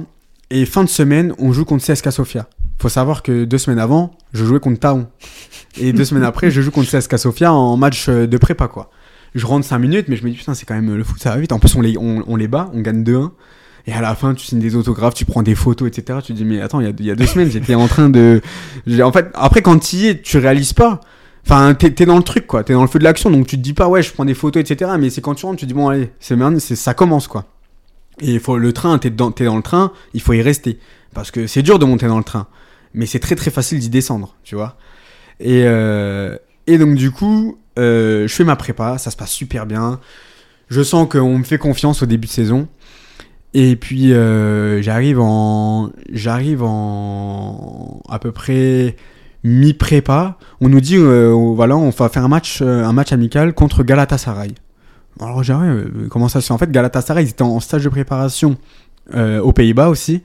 Et fin de semaine, on joue contre CSK Sofia. Faut savoir que deux semaines avant, je jouais contre Taon. Et deux semaines après, je joue contre CSK Sofia en match euh, de prépa, quoi. Je rentre 5 minutes, mais je me dis, putain, c'est quand même le foot, ça va vite. En plus, on les, on, les bat, on gagne 2-1. Et à la fin, tu signes des autographes, tu prends des photos, etc. Tu te dis, mais attends, il y a, deux semaines, j'étais en train de. En fait, après, quand tu y es, tu réalises pas. Enfin, t'es es dans le truc, quoi. T'es dans le feu de l'action, donc tu te dis pas, ouais, je prends des photos, etc. Mais c'est quand tu rentres, tu te dis, bon, allez, c'est ça commence, quoi. Et faut le train, t'es dans, es dans le train, il faut y rester. Parce que c'est dur de monter dans le train. Mais c'est très très facile d'y descendre, tu vois. Et, euh, et donc du coup, euh, je fais ma prépa, ça se passe super bien. Je sens qu'on me fait confiance au début de saison. Et puis euh, j'arrive en j'arrive en à peu près mi prépa. On nous dit voilà on va faire un match un match amical contre Galatasaray. Alors j'ai comment ça se fait? En fait Galatasaray ils étaient en stage de préparation aux Pays-Bas aussi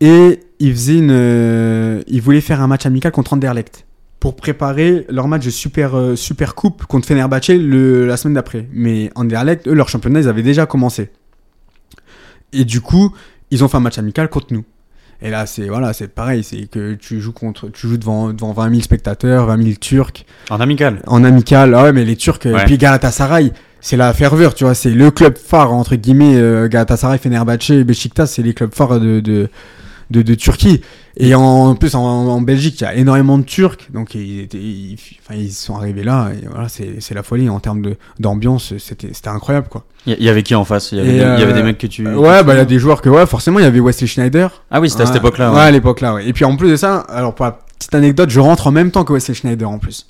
et ils faisaient une ils voulaient faire un match amical contre Anderlecht pour préparer leur match de super, euh, super coupe contre Fenerbahce le, la semaine d'après. Mais Anderlecht, eux, leur championnat, ils avaient déjà commencé. Et du coup, ils ont fait un match amical contre nous. Et là, c'est voilà, c'est pareil, c'est que tu joues contre, tu joues devant, devant 20 000 spectateurs, 20 000 Turcs. En amical. En amical, ah ouais, mais les Turcs, et puis Galatasaray, c'est la ferveur, tu vois, c'est le club phare entre guillemets. Euh, Galatasaray, Fenerbahce, Besiktas, c'est les clubs phares de, de, de, de Turquie. Et en, plus, en, Belgique, il y a énormément de Turcs, donc ils, ils, enfin, ils sont arrivés là, et voilà, c'est la folie en termes d'ambiance, c'était incroyable, quoi. Il y, avait qui en face? Il y avait, des, il y avait des euh, mecs que tu. Ouais, bah il y a des joueurs que, ouais, forcément, il y avait Wesley Schneider. Ah oui, c'était à cette époque-là. Ouais, à l'époque-là, ouais. Et puis en plus de ça, alors pour la petite anecdote, je rentre en même temps que Wesley Schneider en plus.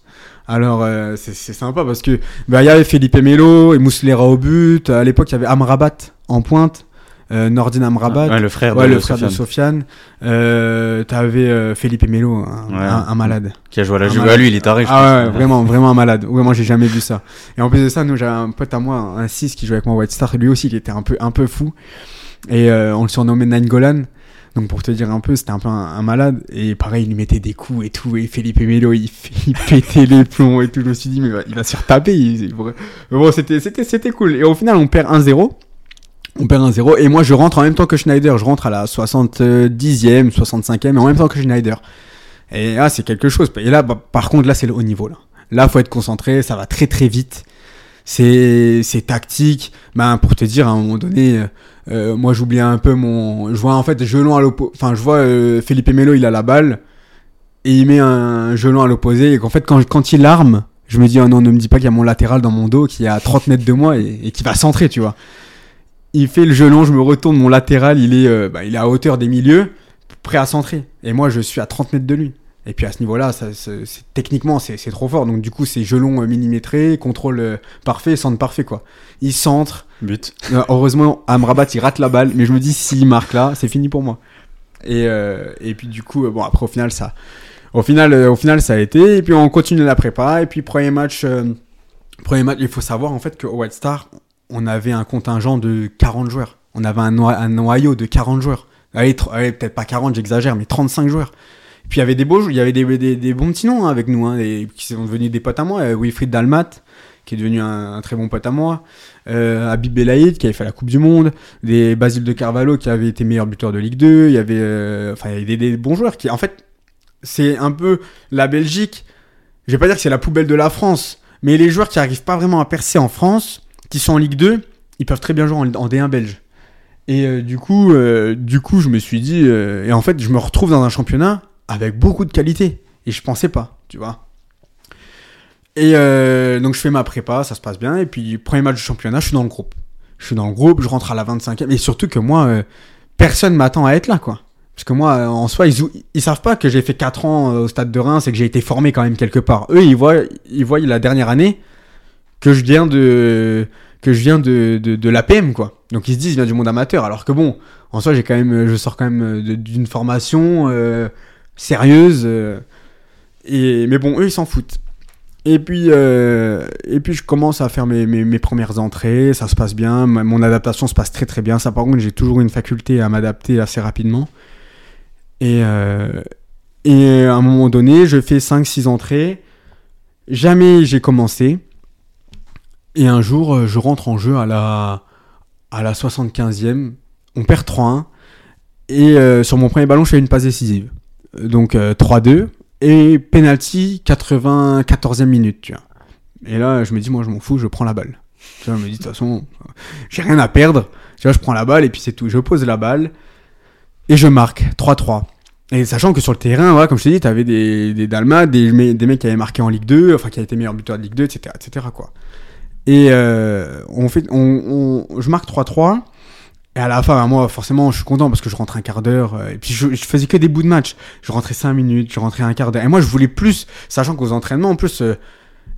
Alors euh, c'est sympa parce que bah il y avait Felipe Melo et Mouslera au but. À l'époque il y avait Amrabat en pointe euh, Nordin Amrabat, le frère, de, le frère de Sofiane. Euh, T'avais euh, Felipe Melo, un, un, malade. Qui a joué à la Juve. Ah, lui, il est taré. Ah ouais, vraiment, vraiment un malade. Vraiment, j'ai jamais vu ça. Et en plus de ça, nous, j'avais un pote à moi, un 6 qui jouait avec moi White Star. Lui aussi, il était un peu, un peu fou. Et euh, on le surnommait Nine Golan. Donc pour te dire un peu, c'était un peu un, malade. Et pareil, il lui mettait des coups et tout. Et Felipe Melo, il, il pétait les plombs et tout. Je me suis dit, mais il va se faire taper. bon, c'était, c'était, c'était cool. Et au final, on perd 1-0. On perd un 0 et moi je rentre en même temps que Schneider, je rentre à la 70e, 65e en même temps que Schneider. Et là c'est quelque chose. Et là bah, par contre là c'est le haut niveau là. Là faut être concentré, ça va très très vite. C'est tactique. Ben pour te dire à un moment donné, euh, euh moi j'oubliais un peu mon, je vois en fait gelon à l'opposé. Enfin je vois euh, Felipe Melo il a la balle et il met un gelon à l'opposé et qu'en fait quand quand il arme, je me dis oh non ne me dis pas qu'il y a mon latéral dans mon dos qui est à 30 mètres de moi et, et qui va centrer tu vois. Il fait le gelon, je me retourne, mon latéral, il est, euh, bah, il est à hauteur des milieux, prêt à centrer. Et moi, je suis à 30 mètres de lui. Et puis à ce niveau-là, ça, techniquement, c'est c'est trop fort. Donc du coup, c'est gelon euh, millimétré, contrôle euh, parfait, centre parfait, quoi. Il centre. But. Euh, heureusement, Amrabat, il rate la balle. Mais je me dis, s'il marque là, c'est fini pour moi. Et, euh, et puis du coup, bon, après, au final, ça, au final, au final, ça a été. Et puis on continue la prépa. Et puis premier match, premier match, il faut savoir en fait qu'au White Star, on avait un contingent de 40 joueurs. On avait un, un noyau de 40 joueurs. Allez, tr- allez, peut-être pas 40, j'exagère, mais 35 joueurs. Puis il y avait des beaux, il y avait des, des, bons petits noms hein, avec nous, hein, qui sont devenus des potes à moi. Euh, Wilfried Dalmat, qui est devenu un, un très bon pote à moi. Euh, Habib Belaïd, qui avait fait la Coupe du Monde. Des Basile de Carvalho, qui avait été meilleur buteur de Ligue 2. Il y avait, euh, enfin, il y avait des, des bons joueurs qui, en fait, c'est un peu la Belgique. Je vais pas dire que c'est la poubelle de la France, mais les joueurs qui arrivent pas vraiment à percer en France, qui sont en Ligue 2, ils peuvent très bien jouer en, en D1 belge. Et euh, du coup, euh, du coup, je me suis dit, euh, et en fait, je me retrouve dans un championnat avec beaucoup de qualité. Et je pensais pas, tu vois. Et donc je fais ma prépa, ça se passe bien. Et puis, premier match du championnat, je suis dans le groupe. Je suis dans le groupe, je rentre à la 25e. Et surtout que moi, personne m'attend à être là, quoi. Parce que moi, en soi, ils, ils savent pas que j'ai fait 4 ans au stade de Reims et que j'ai été formé quand même quelque part. Eux, ils voient, ils voient la dernière année que je viens de que je viens de, de, l'APM, quoi. Donc ils se disent, je viens du monde amateur. Alors que bon, en soi, j'ai quand même, je sors quand même euh, d'une formation euh, sérieuse. euh, et, mais bon, eux, ils s'en foutent. Et puis, et puis je commence à faire mes, mes, mes premières entrées, ça se passe bien, mon adaptation se passe très très bien. Ça par contre, j'ai toujours une faculté à m'adapter assez rapidement. Et, et à un moment donné, je fais 5-6 entrées. Jamais j'ai commencé. Et un jour, euh, je rentre en jeu à la, à la 75e. On perd 3-1. Et euh, sur mon premier ballon, je fais une passe décisive. Euh, Donc euh, 3-2. Et penalty 94e minute. Et là, je me dis, moi, je m'en fous, je prends la balle. Je me dis, de toute façon, j'ai rien à perdre. Je prends la balle et puis c'est tout. Je pose la balle et je marque 3-3. Et sachant que sur le terrain, voilà, comme je t'ai dit, t'avais des, des Dalmas, des, me- des mecs qui avaient marqué en Ligue 2, enfin qui avaient été meilleurs buteurs de Ligue 2, etc. Et euh, on fait, on, je marque 3-3. Et à la fin, moi, forcément, je suis content parce que je rentre un quart d'heure. euh, Et puis, je, faisais que des bouts de match. Je rentrais 5 minutes, je rentrais un quart d'heure. Et moi, je voulais plus, sachant qu'aux entraînements, en plus, euh,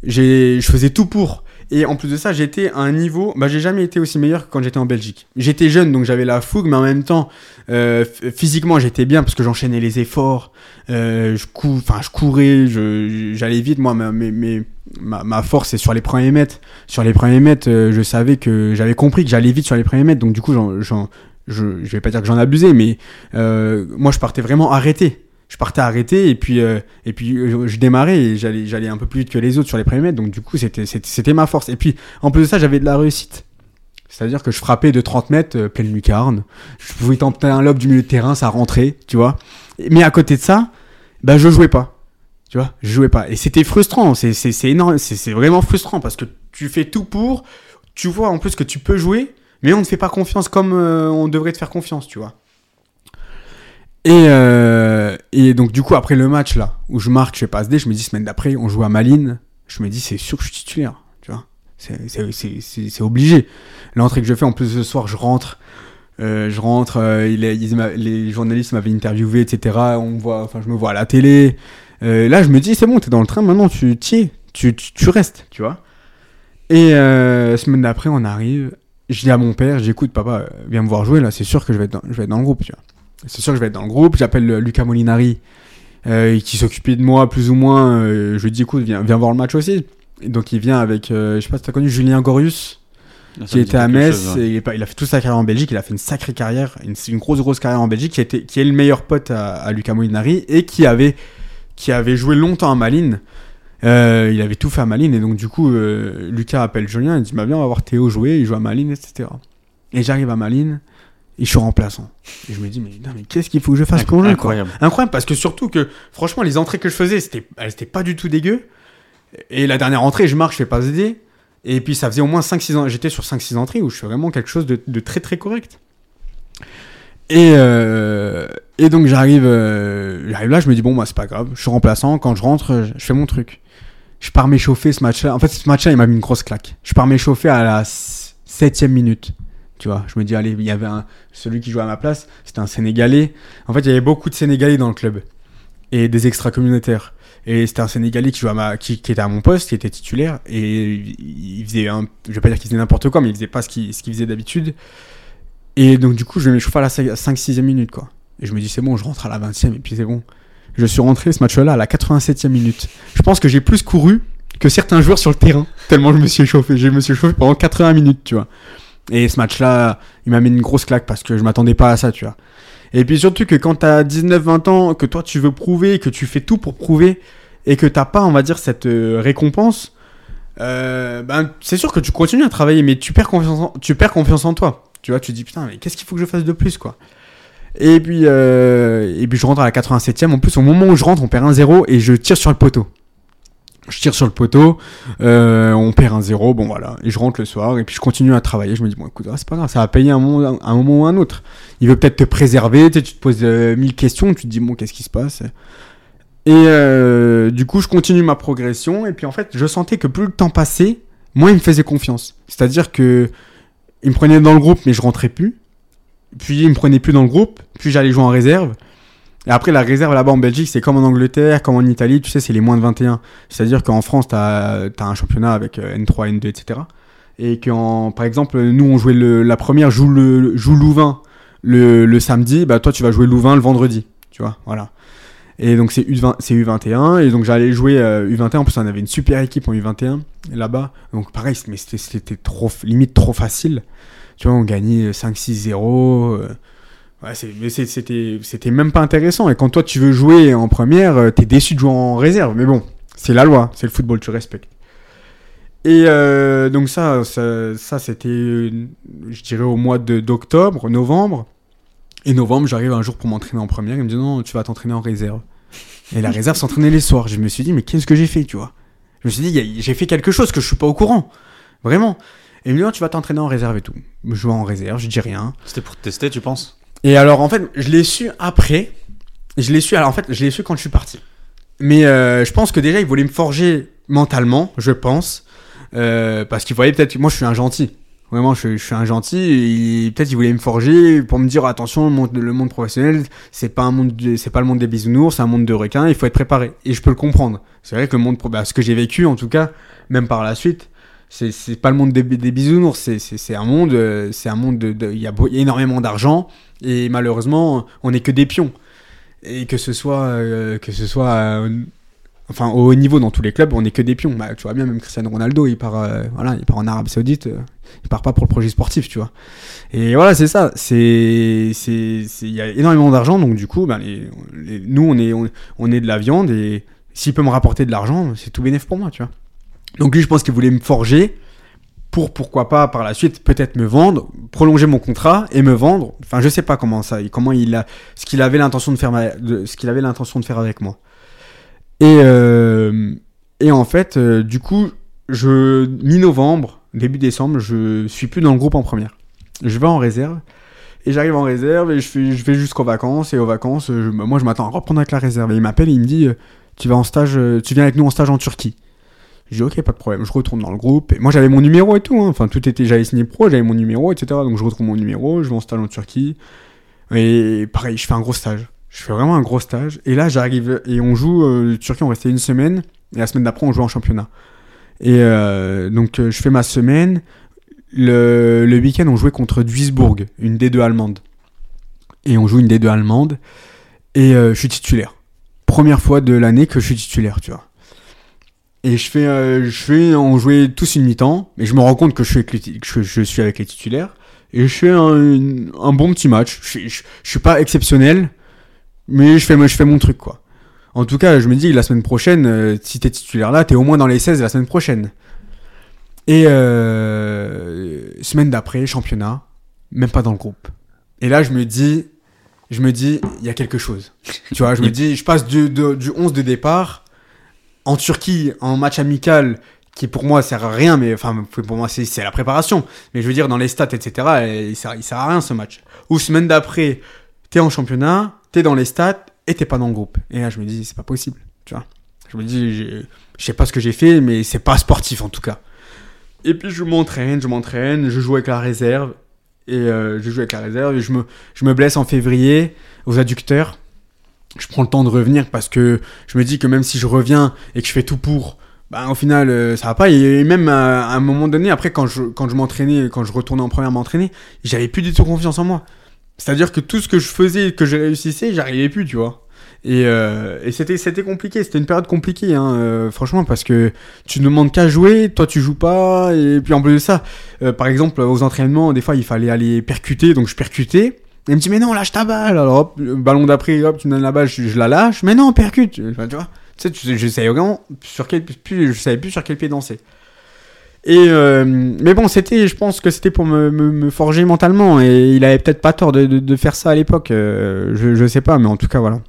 je faisais tout pour. Et en plus de ça, j'étais à un niveau. Bah, j'ai jamais été aussi meilleur que quand j'étais en Belgique. J'étais jeune, donc j'avais la fougue, mais en même temps, euh, physiquement, j'étais bien parce que j'enchaînais les efforts. Euh, je, cou... je courais, je, j'allais vite. Moi, ma, mes- mes- ma, force, c'est sur les premiers mètres. Sur les premiers mètres, euh, je savais que j'avais compris que j'allais vite sur les premiers mètres. Donc, du coup, j'en, je, je vais pas dire que j'en abusais, mais moi, je partais vraiment arrêté. Je partais arrêté et puis, euh, et puis euh, je démarrais et j'allais, j'allais un peu plus vite que les autres sur les premiers mètres. Donc, du coup, c'était, c'était, ma force. Et puis, en plus de ça, j'avais de la réussite. C'est-à-dire que je frappais de 30 mètres euh, pleine lucarne. Je pouvais tenter un lob du milieu de terrain, ça rentrait, tu vois. Mais à côté de ça, bah, je jouais pas. Tu vois, je jouais pas. Et c'était frustrant. C'est, c'est, c'est énorme. C'est, c'est vraiment frustrant parce que tu fais tout pour. Tu vois en plus que tu peux jouer, mais on ne fait pas confiance comme euh, on devrait te faire confiance, tu vois. Et, euh, et donc, du coup, après le match là, où je marque, je fais passe D, je me dis semaine d'après, on joue à Malines. Je me dis, c'est sûr que je suis titulaire, tu vois. C'est, obligé. L'entrée que je fais, en plus ce soir, je rentre. Euh, je rentre, euh, les journalistes m'avaient interviewé, etc. On voit, enfin, je me vois à la télé. Là, je me dis, c'est bon, t'es dans le train, maintenant, tu es, tu, tu, restes, tu vois. Et semaine d'après, on arrive. Je dis à mon père, j'écoute, papa, viens me voir jouer, là, c'est sûr que je vais être dans, je vais être dans le groupe, tu vois. C'est sûr que je vais être dans le groupe. J'appelle Lucas Molinari, euh, qui s'occupait de moi plus ou moins. euh, je lui dis, écoute, viens, viens voir le match aussi. Et donc, il vient avec, euh, je sais pas si t'as connu Julien Gorius qui était à Metz, chose, ouais. et il, a fait toute sa carrière en Belgique, il a fait une sacrée carrière, une, une grosse grosse carrière en Belgique, qui, est le meilleur pote à, à Lucas Molinari, et qui avait, qui avait joué longtemps à Malines. Euh, il avait tout fait à Malines, et donc du coup, euh, Lucas appelle Julien, il dit, bah viens, on va voir Théo jouer, il joue à Malines, etc. Et j'arrive à Malines, et je suis remplaçant. Et je me dis, mais, non, mais qu'est-ce qu'il faut que je fasse pour jouer, quoi Incroyable. Incroyable parce que surtout que franchement les entrées que je faisais c'était elles étaient pas du tout dégueu. Et la dernière entrée je marche je fais pas aider et puis ça faisait au moins 5 6 ans j'étais sur 5 6 entrées où je fais vraiment quelque chose de, de très très correct. Et euh, et donc j'arrive euh, j'arrive là je me dis bon moi c'est pas grave. Je suis remplaçant. Quand je rentre je, fais mon truc. Je pars m'échauffer ce match là en fait ce match là il m'a mis une grosse claque. Je pars m'échauffer à la 7 minute Tu vois, je me dis, allez, il y avait un, celui qui jouait à ma place, c'était un Sénégalais. En fait, il y avait beaucoup de Sénégalais dans le club et des extra-communautaires. Et c'était un Sénégalais qui, jouait qui, était à mon poste, qui était titulaire. Et il faisait un. Je vais pas dire qu'il faisait n'importe quoi, mais il faisait pas ce qu'il faisait d'habitude. Et donc, du coup, je vais m'échauffer à la 5-6e minute, quoi. Et je me dis, c'est bon, je rentre à la 20e, et puis c'est bon. Je suis rentré ce match-là à la 87e minute. Je pense que j'ai plus couru que certains joueurs sur le terrain, tellement je me suis échauffé. Je me suis échauffé pendant 80 minutes, tu vois. Et ce match-là, il m'a mis une grosse claque parce que je m'attendais pas à ça, tu vois. Et puis surtout que quand t'as 19-20 ans, que toi tu veux prouver, que tu fais tout pour prouver, et que t'as pas, on va dire, cette euh, récompense, euh, ben, c'est sûr que tu continues à travailler, mais tu perds confiance en, tu perds confiance en toi. Tu vois, tu te dis putain, mais qu'est-ce qu'il faut que je fasse de plus, quoi? Et puis, euh, et puis je rentre à la 87e. En plus, au moment où je rentre, on perd 1-0 et je tire sur le poteau. Je tire sur le poteau, euh, on perd 1-0, bon voilà. Et je rentre le soir et puis je continue à travailler. Je me dis, bon écoute, ah, c'est pas grave, ça va payer un moment, un moment ou un autre. Il veut peut-être te préserver, tu, te poses mille questions, tu te dis, bon, qu'est-ce qui se passe? Et euh, du coup, je continue ma progression et puis en fait, je sentais que plus le temps passait, moins il me faisait confiance. C'est-à-dire que il me prenait dans le groupe, mais je rentrais plus. Puis il me prenait plus dans le groupe, puis j'allais jouer en réserve. Et après, la réserve là-bas en Belgique, c'est comme en Angleterre, comme en Italie, tu sais, c'est les moins de 21. C'est-à-dire qu'en France, tu as, un championnat avec N3, N2, etc. Et qu'en, par exemple, nous, on jouait le, la première, joue, le, joue Louvain le, le samedi, bah toi, tu vas jouer Louvain le vendredi. Tu vois, voilà. Et donc, c'est U20, U21. Et donc, j'allais jouer U21. En plus, on avait une super équipe en U21 là-bas. Donc, pareil, mais c'était trop, limite trop facile. Tu vois, on gagnait 5-6-0. Euh, ouais, c'était, c'était même pas intéressant. Et quand toi, tu veux jouer en première, euh, t'es déçu de jouer en réserve. Mais bon, c'est la loi, c'est le football, tu respectes. Et euh, donc ça, ça, c'était, je dirais, au mois d'octobre, novembre. Et novembre, j'arrive un jour pour m'entraîner en première. Il me dit non, tu vas t'entraîner en réserve. Et la réserve s'entraînait les soirs. Je me suis dit, mais qu'est-ce que j'ai fait, tu vois? Je me suis dit, j'ai fait quelque chose que je suis pas au courant. Vraiment. Et il me dit, tu vas t'entraîner en réserve et tout. Je vais en réserve, je dis rien. C'était pour te tester, tu penses? Et alors, en fait, je l'ai su après. Je l'ai su, alors en fait, je l'ai su quand je suis parti. Mais euh, je pense que déjà, il voulait me forger mentalement, je pense. Euh, parce qu'il voyait peut-être, moi je suis un gentil. Vraiment, je, suis un gentil. Peut-être il voulait me forger pour me dire attention, le monde, le monde professionnel, c'est pas un monde, c'est pas le monde des bisounours, c'est un monde de requins. Il faut être préparé. Et je peux le comprendre. C'est vrai que le monde, bah, ce que j'ai vécu en tout cas, même par la suite, c'est pas le monde des, bisounours, c'est un monde, euh, c'est un monde de, il y, a énormément d'argent et malheureusement on n'est que des pions et que ce soit euh, que ce soit euh, enfin au haut niveau dans tous les clubs on n'est que des pions. Bah, tu vois bien même Cristiano Ronaldo il part voilà il part en Arabie Saoudite, il part pas pour le projet sportif tu vois. Et voilà c'est ça, c'est c'est il y a énormément d'argent donc du coup bah, nous on est on, est de la viande et s'il peut me rapporter de l'argent c'est tout bénéf pour moi tu vois. Donc lui, je pense qu'il voulait me forger pour pourquoi pas par la suite peut-être me vendre, prolonger mon contrat et me vendre. Enfin, je sais pas comment ça, comment il a, ce qu'il avait l'intention de faire, ce qu'il avait l'intention de faire avec moi. Et euh, et en fait, euh, du coup, je mi-novembre, début décembre, je suis plus dans le groupe en première. Je vais en réserve. Et j'arrive en réserve et je, je vais jusqu'aux vacances. Et aux vacances, moi je m'attends à reprendre avec la réserve. Et il m'appelle et il me dit Tu vas en stage, tu viens avec nous en stage en Turquie. Je dis ok, pas de problème, je retourne dans le groupe. Et moi j'avais mon numéro et tout, hein. enfin tout était, j'avais signé pro, j'avais mon numéro, etc. Donc je retrouve mon numéro, je vais en Turquie. Et pareil, je fais un gros stage. Je fais vraiment un gros stage. Et là j'arrive et on joue, euh, Turquie on restait une semaine, et la semaine d'après on joue en championnat. Et euh, donc euh, je fais ma semaine. Le, le week-end on jouait contre Duisbourg, une D2 allemande. Et on joue une D2 allemande. Et je suis titulaire. Première fois de l'année que je suis titulaire, tu vois. Et je fais, euh, je fais, on jouait tous une mi-temps, mais je me rends compte que je suis avec les, que je suis avec les titulaires. Et je fais un, un bon petit match. Je, je, suis pas exceptionnel, mais je fais, je fais mon truc, quoi. En tout cas, je me dis, la semaine prochaine, euh, si t'es titulaire là, t'es au moins dans les 16 la semaine prochaine. Et euh, semaine d'après, championnat, même pas dans le groupe. Et là, je me dis, je me dis, il y a quelque chose. tu vois, je me dis, je passe du, du 11 de départ en Turquie, en match amical, qui pour moi sert à rien, mais enfin pour moi c'est la préparation. Mais je veux dire dans les stats etc. Il sert, sert à rien ce match. Ou semaine d'après, t'es en championnat, t'es dans les stats et t'es pas dans le groupe. Et là je me dis c'est pas possible, tu vois. Je me dis je sais pas ce que j'ai fait, mais c'est pas sportif en tout cas. Et puis je m'entraîne, je m'entraîne, je joue avec la réserve Et euh, je joue avec la réserve et je me, je me blesse en février aux adducteurs. Je prends le temps de revenir parce que je me dis que même si je reviens et que je fais tout pour, bah, au final, euh, ça va pas. Et même à, un moment donné, après, quand je, quand je m'entraînais, quand je retournais en première m'entraîner, j'avais plus du tout confiance en moi. C'est-à-dire que tout ce que je faisais, que je réussissais, j'arrivais plus, tu vois. Et, euh, et c'était, c'était compliqué, c'était une période compliquée, hein, euh, franchement, parce que tu ne demandes qu'à jouer, toi tu joues pas, et puis en plus de ça, euh, par exemple, aux entraînements, des fois il fallait aller percuter, donc je percutais. Il me dit, mais non, lâche ta balle. Alors hop, ballon d'après, hop, tu me donnes la balle, je, la lâche, mais non, percute. Tu vois, tu sais, je savais vraiment sur quel, je savais plus sur quel pied danser. Et euh, mais bon, c'était, je pense que c'était pour me, forger mentalement, et il avait peut-être pas tort de faire ça à l'époque. euh, je, je sais pas, mais en tout cas, voilà.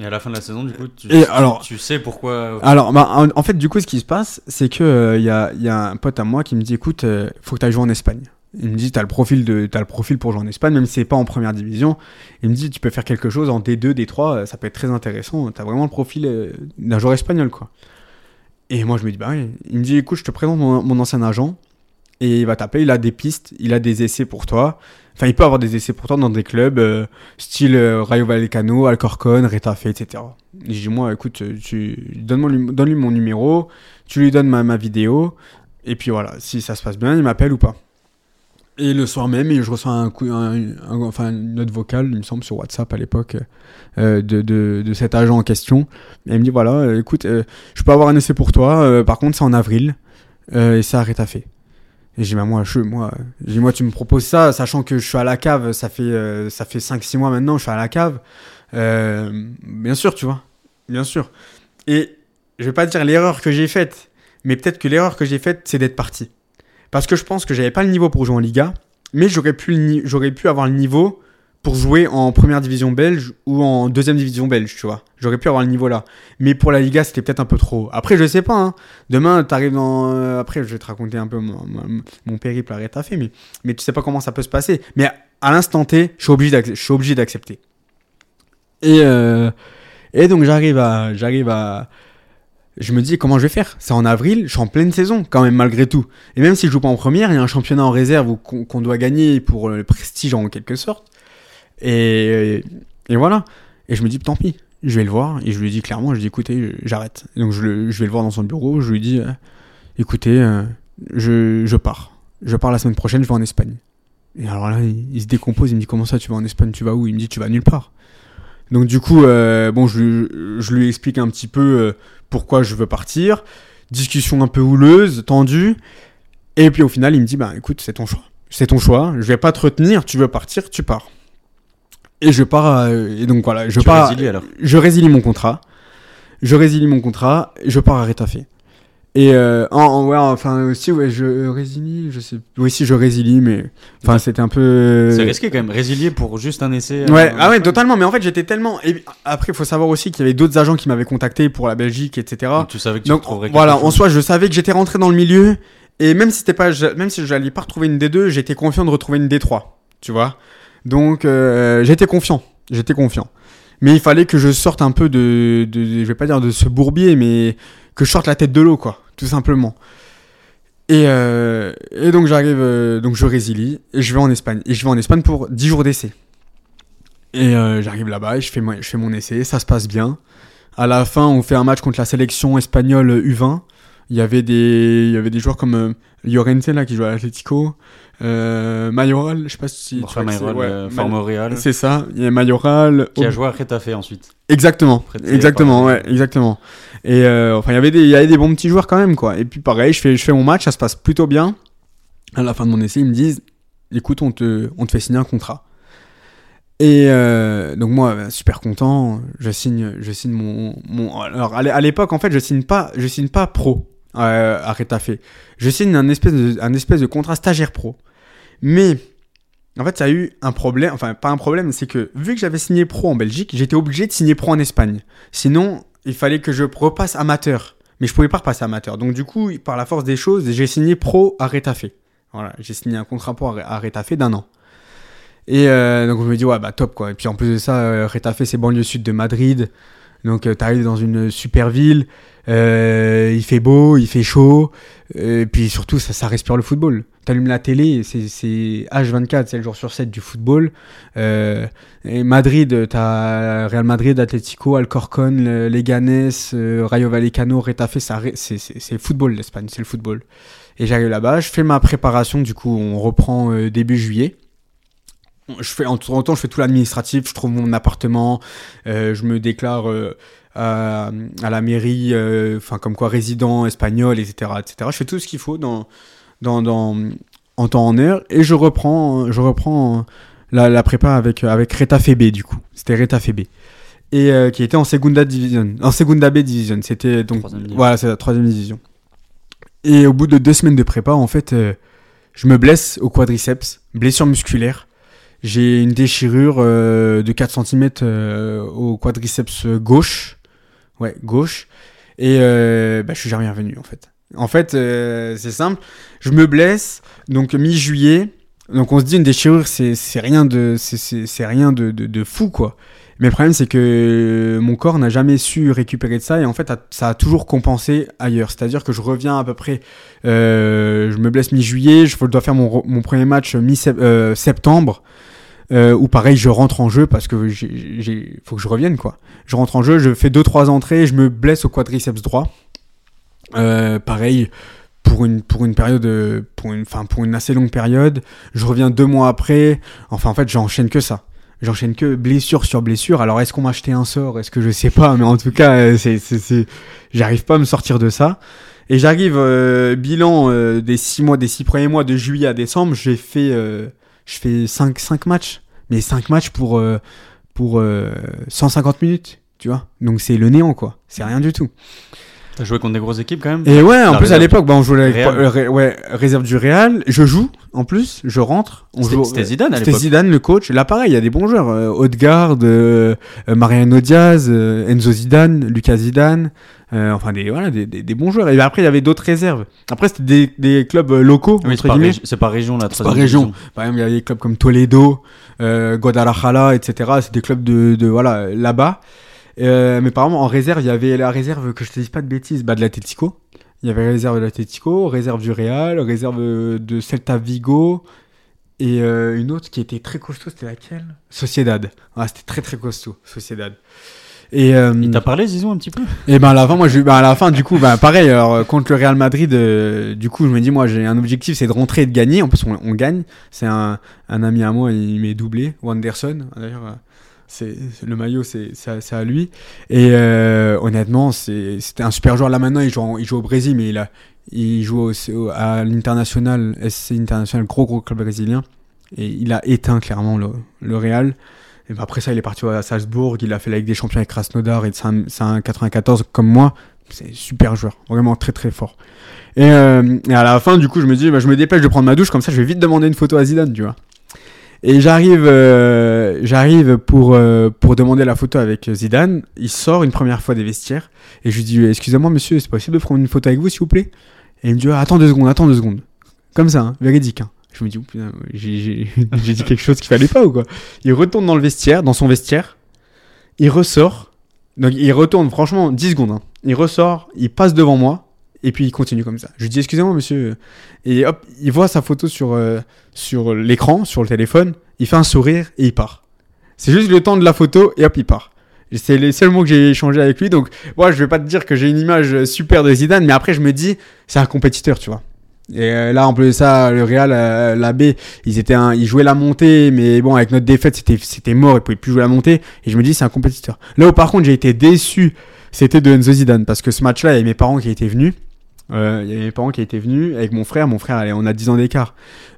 Et à la fin de la saison, du coup, tu, Et tu- alors- tu sais pourquoi. Alors, bah, en, en fait, du coup, ce qui se passe, c'est que il y, a, y a un pote à moi qui me dit, écoute, euh, faut que tu ailles jouer en Espagne. Il me dit, t'as le profil de, t'as le profil pour jouer en Espagne, même si c'est pas en première division. Il me dit, tu peux faire quelque chose en D2, D3, euh, ça peut être très intéressant. T'as vraiment le profil euh, d'un joueur espagnol, quoi. Et moi, je me dis, bah oui. Il me dit, écoute, je te présente mon, mon ancien agent. Et il va t'appeler, il a des pistes, il a des essais pour toi. Enfin, il peut avoir des essais pour toi dans des clubs, euh, style euh, Rayo Vallecano, Alcorcon, Retafe, etc. Et je dis, moi, écoute, tu donne-moi lui- donne-lui mon numéro, tu lui donnes ma, ma vidéo, et puis voilà, si ça se passe bien, il m'appelle ou pas. Et le soir même, je reçois un coup, un- enfin, une note vocale, il me semble, sur WhatsApp à l'époque, euh, de, de, de cet agent en question. Et il me dit, voilà, euh, écoute, euh, je peux avoir un essai pour toi, euh, par contre, c'est en avril, euh, et c'est à Retafe. Et j'ai dit, bah, moi, je, moi, j'ai moi, tu me proposes ça, sachant que je suis à la cave, ça fait, euh, fait 5-6 mois maintenant, je suis à la cave. Euh, bien sûr, tu vois. Bien sûr. Et je vais pas dire l'erreur que j'ai faite, mais peut-être que l'erreur que j'ai faite, c'est d'être parti. Parce que je pense que j'avais pas le niveau pour jouer en Liga, mais j'aurais pu, j'aurais pu avoir le niveau pour jouer en première division belge ou en deuxième division belge, tu vois. J'aurais pu avoir le niveau là. Mais pour la Liga, c'était peut-être un peu trop. Après, je sais pas. Hein. Demain, t'arrives dans. euh, après, je vais te raconter un peu mon, mon- mon périple à Retafe, mais, mais tu sais pas comment ça peut se passer. Mais à, l'instant T, je suis obligé d'accepter. Et, euh, et donc, j'arrive à. J'arrive à. Je me dis comment je vais faire? C'est en avril, je suis en pleine saison quand même malgré tout. Et même si je joue pas en première, il y a un championnat en réserve qu'on doit gagner pour le prestige en quelque sorte. Et, voilà. Et je me dis tant pis, je vais le voir et je lui dis clairement, je dis écoutez, j'arrête. Donc je, le- vais le voir dans son bureau, je lui dis euh, écoutez, euh, je, pars. Je pars la semaine prochaine, je vais en Espagne. Et alors là, il, se décompose, il me dit comment ça tu vas en Espagne, tu vas où? Il me dit tu vas nulle part. Donc du coup, euh, bon, je, lui- explique un petit peu pourquoi je veux partir. Discussion un peu houleuse, tendue. Et puis au final, il me dit bah écoute, c'est ton choix. C'est ton choix, je vais pas te retenir, tu veux partir, tu pars. Et je pars, euh, et donc voilà, je tu pars, résilies alors. je résilie mon contrat. Je résilie mon contrat, je pars à Retafe. Et euh, en, en- ouais, enfin aussi, ouais, je résilie, je sais. Oui, si je résilie, mais enfin c'était un peu. C'est risqué quand même, résilier pour juste un essai. Ouais, euh, ah ouais, totalement. Mais en fait, j'étais tellement. Et après, il faut savoir aussi qu'il y avait d'autres agents qui m'avaient contacté pour la Belgique, etc. Donc tu savais que tu Donc retrouverais voilà, en soi, je savais que j'étais rentré dans le milieu. Et même si c'était pas, même si j'allais pas retrouver une D2, j'étais confiant de retrouver une D3. Tu vois. Donc euh, j'étais confiant. J'étais confiant. Mais il fallait que je sorte un peu de, je vais pas dire de ce bourbier, mais que je sorte la tête de l'eau, quoi, tout simplement. Et, euh, donc j'arrive, euh, donc je résilie et je vais en Espagne. Et je vais en Espagne pour 10 jours d'essai. Et j'arrive là-bas et je fais, mon- je fais mon essai, ça se passe bien. À la fin, on fait un match contre la sélection espagnole U20. Il y avait des, il y avait des joueurs comme Llorente là qui joue à l'Atlético, euh, Mayoral, je sais pas si Borja tu Mayoral, ouais, euh, Real, c'est ça. Il y a Mayoral, qui a joué à Retafe ensuite. Exactement, exactement, ouais, exactement. Et euh, enfin, il y avait des, il y avait des bons petits joueurs quand même, quoi. Et puis pareil, je fais, je fais mon match, ça se passe plutôt bien. À la fin de mon essai, ils me disent, écoute, on te, on te fait signer un contrat. Et euh, donc moi, bah, super content, je signe, je signe mon, mon. Alors à l'époque, en fait, je signe pas, je signe pas pro euh, à Retafe. Je signe un espèce de, un espèce de contrat stagiaire pro. Mais en fait, ça a eu un problème, enfin pas un problème, c'est que vu que j'avais signé pro en Belgique, j'étais obligé de signer pro en Espagne. Sinon, il fallait que je repasse amateur. Mais je pouvais pas repasser amateur. Donc du coup, par la force des choses, j'ai signé pro à Retafe. Voilà, j'ai signé un contrat pro à Re- à Retafe d'un an. Et euh, donc je me dis, ouais, bah top quoi. Et puis en plus de ça, euh, Retafe, c'est banlieue sud de Madrid. Donc tu arrives dans une super ville, euh, il fait beau, il fait chaud, et puis surtout ça, ça respire le football. T'allumes la télé, c'est H24, c'est le jour sur 7 du football. Euh, et Madrid, t'as Real Madrid, Atlético, Alcorcon, Leganés, euh, Rayo Vallecano, Retafe, c'est football l'Espagne, c'est le football. Et j'arrive là-bas, je fais ma préparation, du coup on reprend euh, début juillet je fais en temps je fais tout l'administratif je trouve mon appartement euh, je me déclare euh, à, à, la mairie euh, enfin comme quoi résident espagnol etc etc je fais tout ce qu'il faut dans, dans, dans en temps en heure et je reprends je reprends la, la prépa avec avec Reta Febe du coup. C'était Reta Febe. Et qui était en Segunda Division en Segunda B Division. C'était donc voilà c'est la troisième division. Et au bout de deux semaines de prépa, en fait, euh, je me blesse au quadriceps, blessure musculaire. J'ai une déchirure euh, de 4 cm euh, au quadriceps gauche. Ouais, gauche. Et bah, je suis jamais revenu, en fait. En fait, c'est simple. Je me blesse, donc mi-juillet. Donc on se dit une déchirure, c'est rien de, c'est rien de, de, fou, quoi. Mais le problème, c'est que mon corps n'a jamais su récupérer de ça et en fait, ça a toujours compensé ailleurs. C'est-à-dire que je reviens à peu près, euh, je me blesse mi-juillet, je dois faire mon, mon premier match mi-septembre. Euh, ou pareil, je rentre en jeu parce que j'ai, faut que je revienne quoi. Je rentre en jeu, je fais deux trois entrées, je me blesse au quadriceps droit. Euh, pareil, pour une pour une période pour une enfin pour une assez longue période je reviens deux mois après enfin en fait j'enchaîne que ça j'enchaîne que blessure sur blessure. Alors, est-ce qu'on m'a acheté un sort? Est-ce que je sais pas? Mais en tout cas, euh, c'est, c'est, j'arrive pas à me sortir de ça. Et j'arrive, euh, bilan euh, des six mois, des six premiers mois de juillet à décembre, j'ai fait, je fais 5, cinq matchs. Mais 5 matchs pour, pour 150 minutes, tu vois. Donc, c'est le néant, quoi. C'est rien du tout. T'as joué contre des grosses équipes quand même Et ouais, en plus à l'époque, bah, on jouait avec ouais, réserve du Real. Je joue, en plus, je rentre. C'était Zidane à l'époque. C'était Zidane, le coach. Là, pareil, il y a des bons joueurs. Euh, Odegaard, euh, euh Mariano Diaz, euh, Enzo Zidane, Lucas Zidane. Euh, enfin, des, voilà, des, des, bons joueurs. Et après, il y avait d'autres réserves. Après, c'était des, des clubs locaux. Oui, c'est pas, région, là. C'est pas région. Par exemple, il y avait des clubs comme Toledo, Guadalajara, etc. C'est des clubs de, de voilà, là-bas. Euh, mais par exemple, en réserve, il y avait la réserve, que je te dise pas de bêtises, bah, de l'Atletico. Il y avait réserve de l'Atletico, réserve du Real, réserve de Celta Vigo, et euh, une autre qui était très costaud, c'était laquelle? Sociedad. Ah, c'était très très costaud, Sociedad. Et euh, il t'a parlé, Zizou, un petit peu? Et ben à la fin, moi, je, ben, à la fin, du coup, ben pareil. Alors contre le Real Madrid, du coup, je me dis, moi, j'ai un objectif, c'est de rentrer et de gagner. En plus, on, on gagne. C'est un, un, ami à moi, il m'est doublé, Wanderson. D'ailleurs, c'est le maillot, c'est à lui. Et euh, honnêtement, c'était un super joueur. Là maintenant, il joue, au Brésil, mais il, joue aussi à l'international, SC International, gros gros club brésilien. Et il a éteint clairement le, Real. Et ben après ça, il est parti à Salzbourg. Il a fait la Ligue des Champions avec Krasnodar et c'est un, 94 comme moi. C'est super joueur, vraiment très très fort. Et, euh, à la fin, du coup, je me dis, bah, je me dépêche de prendre ma douche, comme ça, je vais vite demander une photo à Zidane, tu vois. Et j'arrive, euh, j'arrive pour euh, pour demander la photo avec Zidane. Il sort une première fois des vestiaires et je lui dis excusez-moi monsieur, c'est possible de prendre une photo avec vous s'il vous plaît? Et il me dit attends deux secondes, attends deux secondes. Comme ça, hein, véridique. Hein. Je me dis oh, j'ai dit quelque chose qu'il fallait pas ou quoi? Il retourne dans le vestiaire, dans son vestiaire. Il ressort. Donc il retourne franchement 10 secondes. Hein. Il ressort, il passe devant moi et puis il continue comme ça. Je lui dis excusez-moi monsieur. Et hop, il voit sa photo sur, euh, sur l'écran, sur le téléphone, il fait un sourire et il part. C'est juste le temps de la photo et hop, il part. C'est les seuls mots que j'ai échangé avec lui. Donc, moi, je vais pas te dire que j'ai une image super de Zidane, mais après, je me dis, c'est un compétiteur, tu vois. Et euh, là, en plus de ça, le Real, euh, la B, ils étaient ils jouaient la montée, mais bon, avec notre défaite, c'était, c'était mort, ils pouvaient plus jouer la montée. Et je me dis, c'est un compétiteur. Là où, par contre, j'ai été déçu, c'était de Enzo Zidane, parce que ce match-là, il y avait mes parents qui étaient venus. Euh, il y avait mes parents qui étaient venus avec mon frère. Mon frère, on a 10 ans d'écart.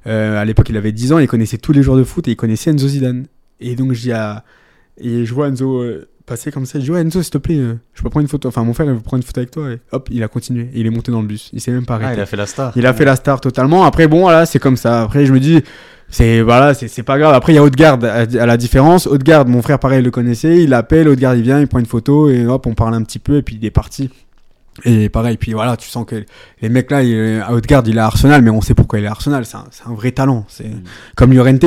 Euh, à l'époque, il avait 10 ans, il connaissait tous les joueurs de foot et il connaissait Enzo Zidane. Et donc, je dis à... Et je vois Enzo euh, passer comme ça. Je dis, ouais, Enzo, s'il te plaît, je peux prendre une photo. Enfin, mon frère, il veut prendre une photo avec toi. Et hop, il a continué. Et il est monté dans le bus. Il s'est même pas arrêté. Ah, il a fait la star. Il a fait la star totalement. Après, bon, voilà, c'est comme ça. Après, je me dis, c'est voilà, c'est pas grave. Après, il y a Haute-Garde à, la différence. Haute-Garde, mon frère, pareil, il le connaissait. Il appelle, Haute-Garde, il vient, il prend une photo et hop, on parle un petit peu et puis il est parti. Et pareil, puis voilà, tu sens que les mecs là, il, à Haute-Garde, il est Arsenal, mais on sait pourquoi il est Arsenal. C'est un, un, vrai talent. C'est mm. comme Llorente.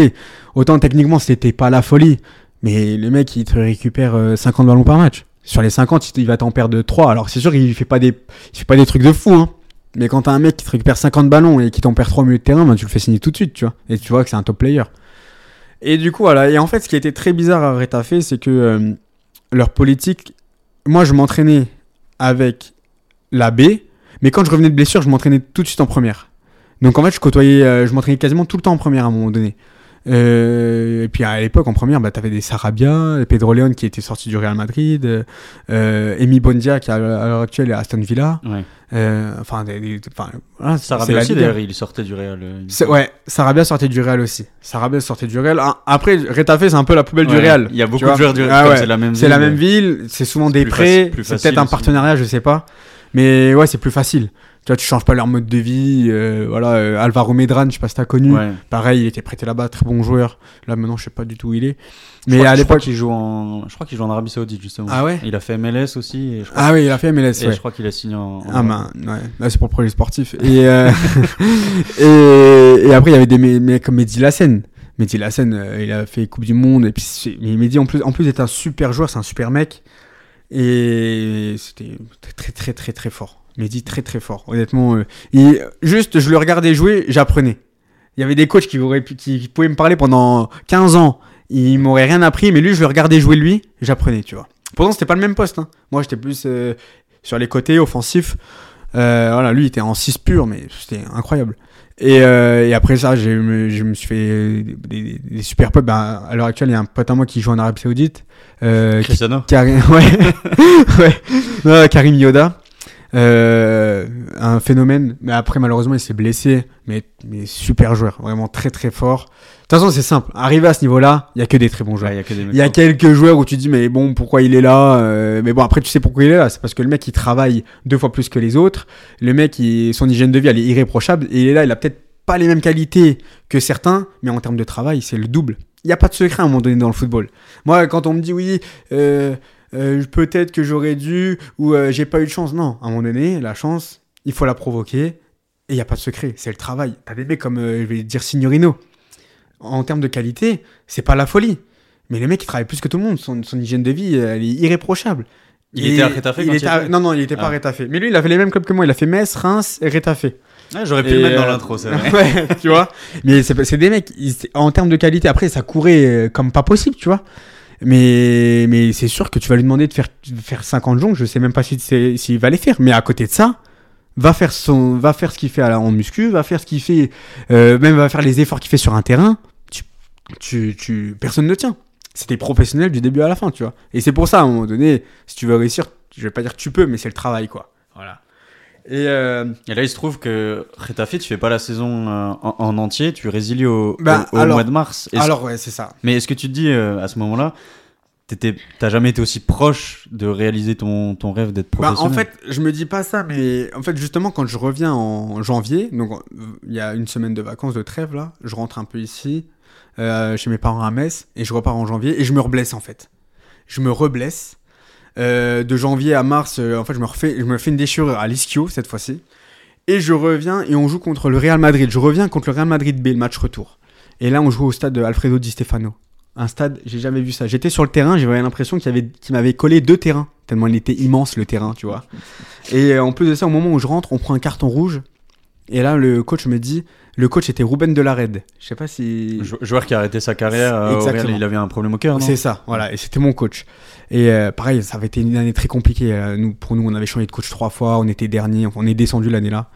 Autant techniquement, c'était pas la folie, mais les mecs, ils te récupèrent 50 euh, ballons par match. sur les 50, il va t'en perdre 3. Alors c'est sûr qu'il fait pas des il fait pas des trucs de fou hein. Mais quand t'as un mec qui te récupère 50 ballons et qui t'en perd 3 au milieu de terrain, ben, tu le fais signer tout de suite, tu vois. Et tu vois que c'est un top player. Et du coup, voilà. Et en fait, ce qui a été très bizarre à Retafe, c'est que euh, leur politique. Moi, je m'entraînais avec la B, mais quand je revenais de blessure, je m'entraînais tout de suite en première. Donc en fait, je côtoyais, euh, je m'entraînais quasiment tout le temps en première à un moment donné. Euh, et puis à l'époque, en première, bah, tu avais des Sarabia, Pedro Leon qui était sorti du Real Madrid, euh, Emi Bondia qui à l'heure actuelle est à Aston Villa. Ouais. Euh, enfin, des, des- enfin, voilà, c'est Sarabia aussi, d'ailleurs, il sortait du Real. euh. Ouais, Sarabia sortait du Real aussi. Sarabia sortait du Real. Ah, Après, Retafe, c'est un peu la poubelle du Real. Il y a beaucoup de joueurs du Real. Ah ouais. C'est la même C'est la ville. même ville, c'est souvent des prêts, c'est peut-être un aussi. partenariat, je sais pas. Mais ouais, c'est plus facile. Tu vois, tu changes pas leur mode de vie. euh, voilà, euh, Alvaro Medran, je sais pas si t'as connu. Ouais. Pareil, il était prêté là-bas, très bon joueur. Là, maintenant, je sais pas du tout où il est. Mais à l'époque. qu'il joue en, je crois qu'il joue en Arabie Saoudite justement. Ah ouais? Il a fait MLS aussi. Et je crois, Ah oui, il a fait MLS, et ouais. je crois qu'il a signé en. Ah ben, ouais. Là, c'est pour le projet sportif. Et, euh, et, et après, il y avait des mecs comme Mehdi Lassen. Mehdi Lassen, il a fait Coupe du Monde. Et puis, Mehdi, en plus, en plus, est un super joueur, c'est un super mec. Et c'était très, très, très, très fort. Mehdi, très, très fort. Honnêtement, euh, juste, je le regardais jouer, j'apprenais. Il y avait des coachs qui, qui, pouvaient me parler pendant 15 ans. Ils m'auraient rien appris, mais lui, je le regardais jouer lui, j'apprenais, tu vois. Pourtant, c'était pas le même poste. hein. Moi, j'étais plus euh, sur les côtés, offensifs. Euh, lui, il était en 6 pur, mais c'était incroyable. Et, euh, et après ça, je me suis fait des, des- des super potes. Ben, à l'heure actuelle, il y a un pote à moi qui joue en Arabie Saoudite. Euh, qui- Cristiano. Karim, ouais, ouais. Non, Karim Yoda. Euh, un phénomène. Mais après, malheureusement, il s'est blessé. Mais, mais super joueur. Vraiment très, très fort. De toute façon, c'est simple. Arriver à ce niveau-là, il y a que des très bons joueurs. Ouais, il y a que des mecs Il y a forts. quelques joueurs où tu dis mais bon pourquoi il est là euh, mais bon après tu sais pourquoi il est là c'est parce que le mec il travaille deux fois plus que les autres le mec il, son hygiène de vie elle est irréprochable et il est là il a peut-être pas les mêmes qualités que certains mais en termes de travail c'est le double il n'y a pas de secret à un moment donné dans le football moi quand on me dit oui euh, euh, peut-être que j'aurais dû ou euh, j'ai pas eu de chance non à un moment donné la chance il faut la provoquer et il n'y a pas de secret c'est le travail t'as des mecs comme euh, je vais dire Signorino en termes de qualité c'est pas la folie mais le mec, il travaille plus que tout le monde. Son, son hygiène de vie, elle est irréprochable. Il Et était à Retafe il quand était à- Non, non, il était pas Ah. à Retafe. Mais lui, il a fait les mêmes clubs que moi. Il a fait Metz, Reims et Retafe. Ouais, J'aurais pu Et, le mettre dans l'intro, c'est vrai. ouais, tu vois. Mais c'est des mecs, ils- en termes de qualité, après, ça courait comme pas possible, tu vois. Mais, mais c'est sûr que tu vas lui demander de faire, de faire 50 jongles. Je sais même pas s'il si, s'il va les faire. Mais à côté de ça, va faire, son, va faire ce qu'il fait à la, en muscu, va faire ce qu'il fait, euh, même va faire les efforts qu'il fait sur un terrain. Tu, tu, tu, personne ne tient. C'était professionnel du début à la fin, tu vois. Et c'est pour ça, à un moment donné, si tu veux réussir, je vais pas dire que tu peux, mais c'est le travail, quoi. Voilà. Et euh, Et là, il se trouve que Retafe, tu fais pas la saison euh, en, en entier, tu résilies au, Bah, au- au alors- mois de mars. Est-ce- alors, ouais, c'est ça. Mais est-ce que tu te dis euh, à ce moment-là, t'étais- t'as jamais été aussi proche de réaliser ton, ton rêve d'être Bah, professionnel? en fait, je me dis pas ça, mais en fait, justement, quand je reviens en janvier, donc il y a une semaine de vacances de trêve là, je rentre un peu ici, chez mes parents à Metz, et je repars en janvier, et je me reblesse en fait. Je me reblesse. Euh, de janvier à mars, euh, en fait, je me, refais, je me fais une déchirure à l'ischio cette fois-ci. Et je reviens et on joue contre le Real Madrid. Je reviens contre le Real Madrid B, le match retour. Et là, on joue au stade de Alfredo Di Stefano. Un stade, j'ai jamais vu ça. J'étais sur le terrain, j'avais l'impression qu'il m'avait collé deux terrains, tellement il était immense le terrain, tu vois. Et en plus de ça, au moment où je rentre, on prend un carton rouge. Et là, le coach me dit, le coach était Ruben Delarede. Je sais pas si. Jou- Joueur qui a arrêté sa carrière, euh. Real, il avait un problème au cœur, C'est ça, voilà, et c'était mon coach. Et euh, pareil, ça avait été une année très compliquée. euh, nous, pour nous, on avait changé de coach trois fois, on était dernier, on est descendu l'année-là.